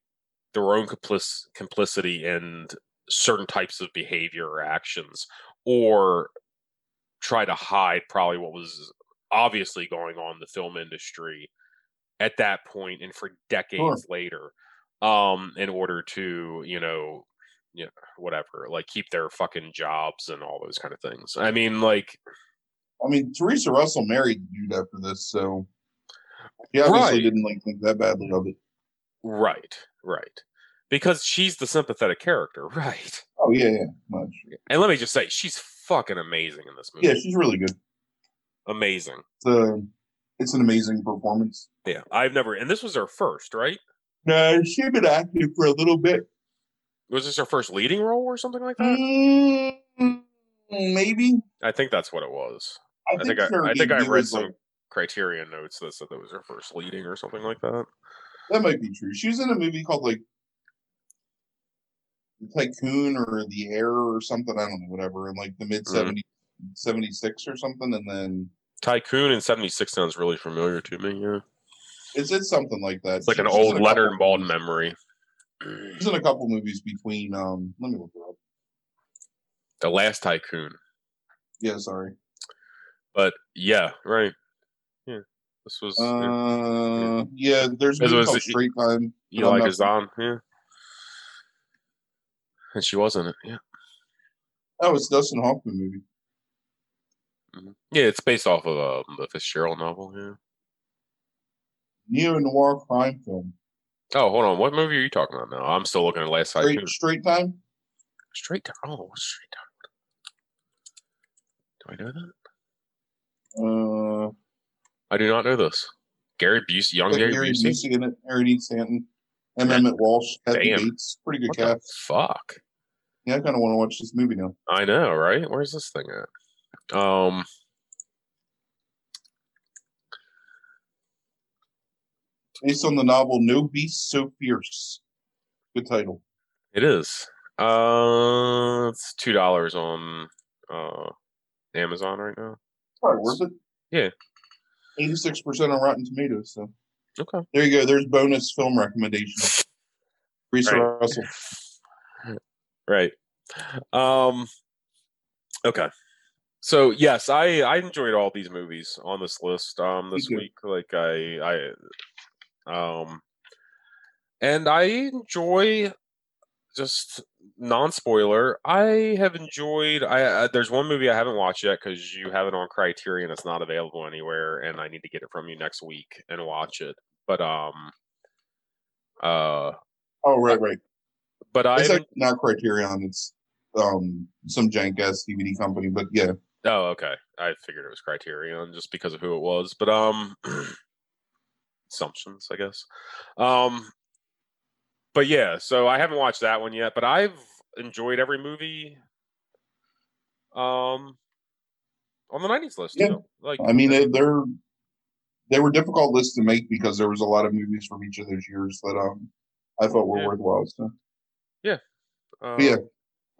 their own complic- complicity in certain types of behavior or actions, or try to hide probably what was obviously going on in the film industry at that point and for decades later um in order to you know you know whatever like keep their fucking jobs and all those kind of things i mean like I mean, Theresa Russell married dude after this, so he obviously Right. didn't like think that badly of it. right right because she's the sympathetic character right Oh yeah, yeah, much. and let me just say she's fucking amazing in this movie Yeah, she's really good. amazing a, it's an amazing performance. yeah i've never and this was her first right No, she's been acting for a little bit. was this her first leading role or something like that Mm, maybe. i think that's what it was I, I think I, I think I read some like- Criterion notes that said that was her first leading or something like that. that might be true. She was in a movie called like Tycoon or The Air or something. I don't know, whatever, in like the mid Mhm. 70s, 76 or something. And then Tycoon in '76 sounds really familiar to me. Yeah, Is it something like that. it's like an she's old Leonard Bald memory. She's in a couple movies between. um Let me look her up. The last Tycoon, Yeah, sorry. but yeah, right. Yeah, this was yeah. Uh, yeah, there's a movie was Straight Time. I'm Eli not- Kazan. Yeah, and she was in it. Yeah, Oh, it's Dustin Hoffman movie. Yeah, it's based off of um, the Fitzgerald novel. Yeah. Neo noir crime film. Oh, hold on. What movie are you talking about now? I'm still looking at Last Tycoon. Straight, straight Time. Straight down. Oh, straight down. Do I know that? Uh, I do not know this. Gary Busey, young Gary Gary Busey. Busey in it. Harry Dean Stanton. M. Emmet Walsh. Kathy Damn. Bates. Pretty good What the cast. fuck? Yeah, I kind of want to watch this movie now. I know, right? Where's this thing at? Um, Based on the novel No Beast So Fierce. Good title. it is. Uh, it's two dollars on uh Amazon right now. Probably worth it. Yeah. 86% on Rotten Tomatoes. So Okay. there you go. There's bonus film recommendations. Theresa Right. Russell. Right. Um. Okay. So yes, I I enjoyed all these movies on this list um this week. Like I I um and I enjoy just non spoiler. I have enjoyed. I, I there's one movie I haven't watched yet because you have it on Criterion. It's not available anywhere, and I need to get it from you next week and watch it. But um, uh, Oh, right, right. but I like not Criterion. It's um some jank ass DVD company, but yeah, Oh, okay. I figured it was Criterion just because of who it was, but um, assumptions, I guess. Um, but yeah, so I haven't watched that one yet, but I've enjoyed every movie. Um, on the '90s list, Yeah. too. Like, I mean they, they're they were difficult lists to make because there was a lot of movies from each of those years that um I thought were Yeah. worthwhile. So, uh, but yeah,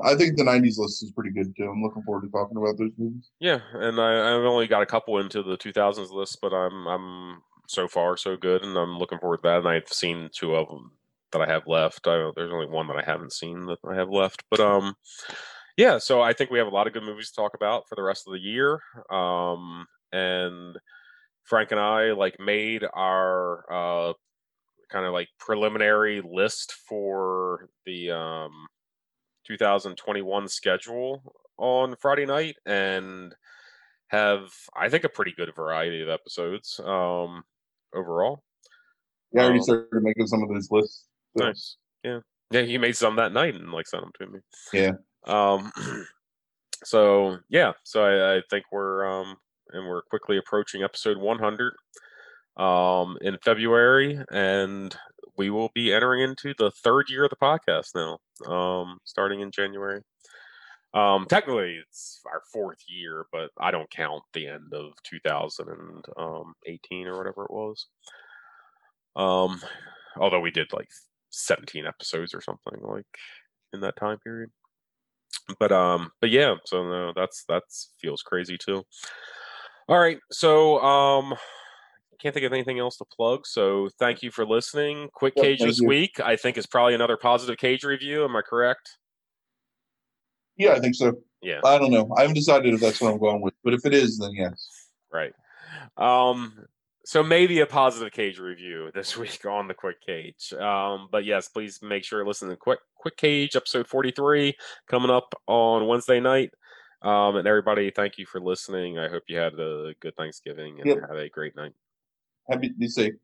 I think the '90s list is pretty good too. I'm looking forward to talking about those movies. Yeah, and I, I've only got a couple into the 2000s list, but I'm I'm so far so good, and I'm looking forward to that. And I've seen two of them, that I have left. I, there's only one that I haven't seen that I have left, but um, yeah. So I think we have a lot of good movies to talk about for the rest of the year. Um, and Frank and I like made our uh kind of like preliminary list for the um 2021 schedule on Friday night and have I think a pretty good variety of episodes um overall. Yeah, I already Um, started making some of those lists. So, Nice. Yeah. Yeah, he made some that night and like sent them to me. Yeah. Um so yeah, so I, I think we're um and we're quickly approaching episode 100 um in February and we will be entering into the third year of the podcast now. Um starting in January. Um technically it's our fourth year, but I don't count the end of 2018 or whatever it was. Um although we did like 17 episodes or something like in that time period but um but yeah so no that's that's feels crazy too all right so um can't think of anything else to plug so thank you for listening quick Yep, cage this you. week i think is probably another positive cage review am i correct Yeah, I think so. yeah I don't know. I haven't decided if that's what I'm going with, but if it is, then yes. right um so maybe a positive cage review this week on the quick cage um but yes please make sure to listen to quick quick cage episode 43 coming up on wednesday night um and everybody thank you for listening i hope you had a good thanksgiving and Yep. had a great night Happy be safe.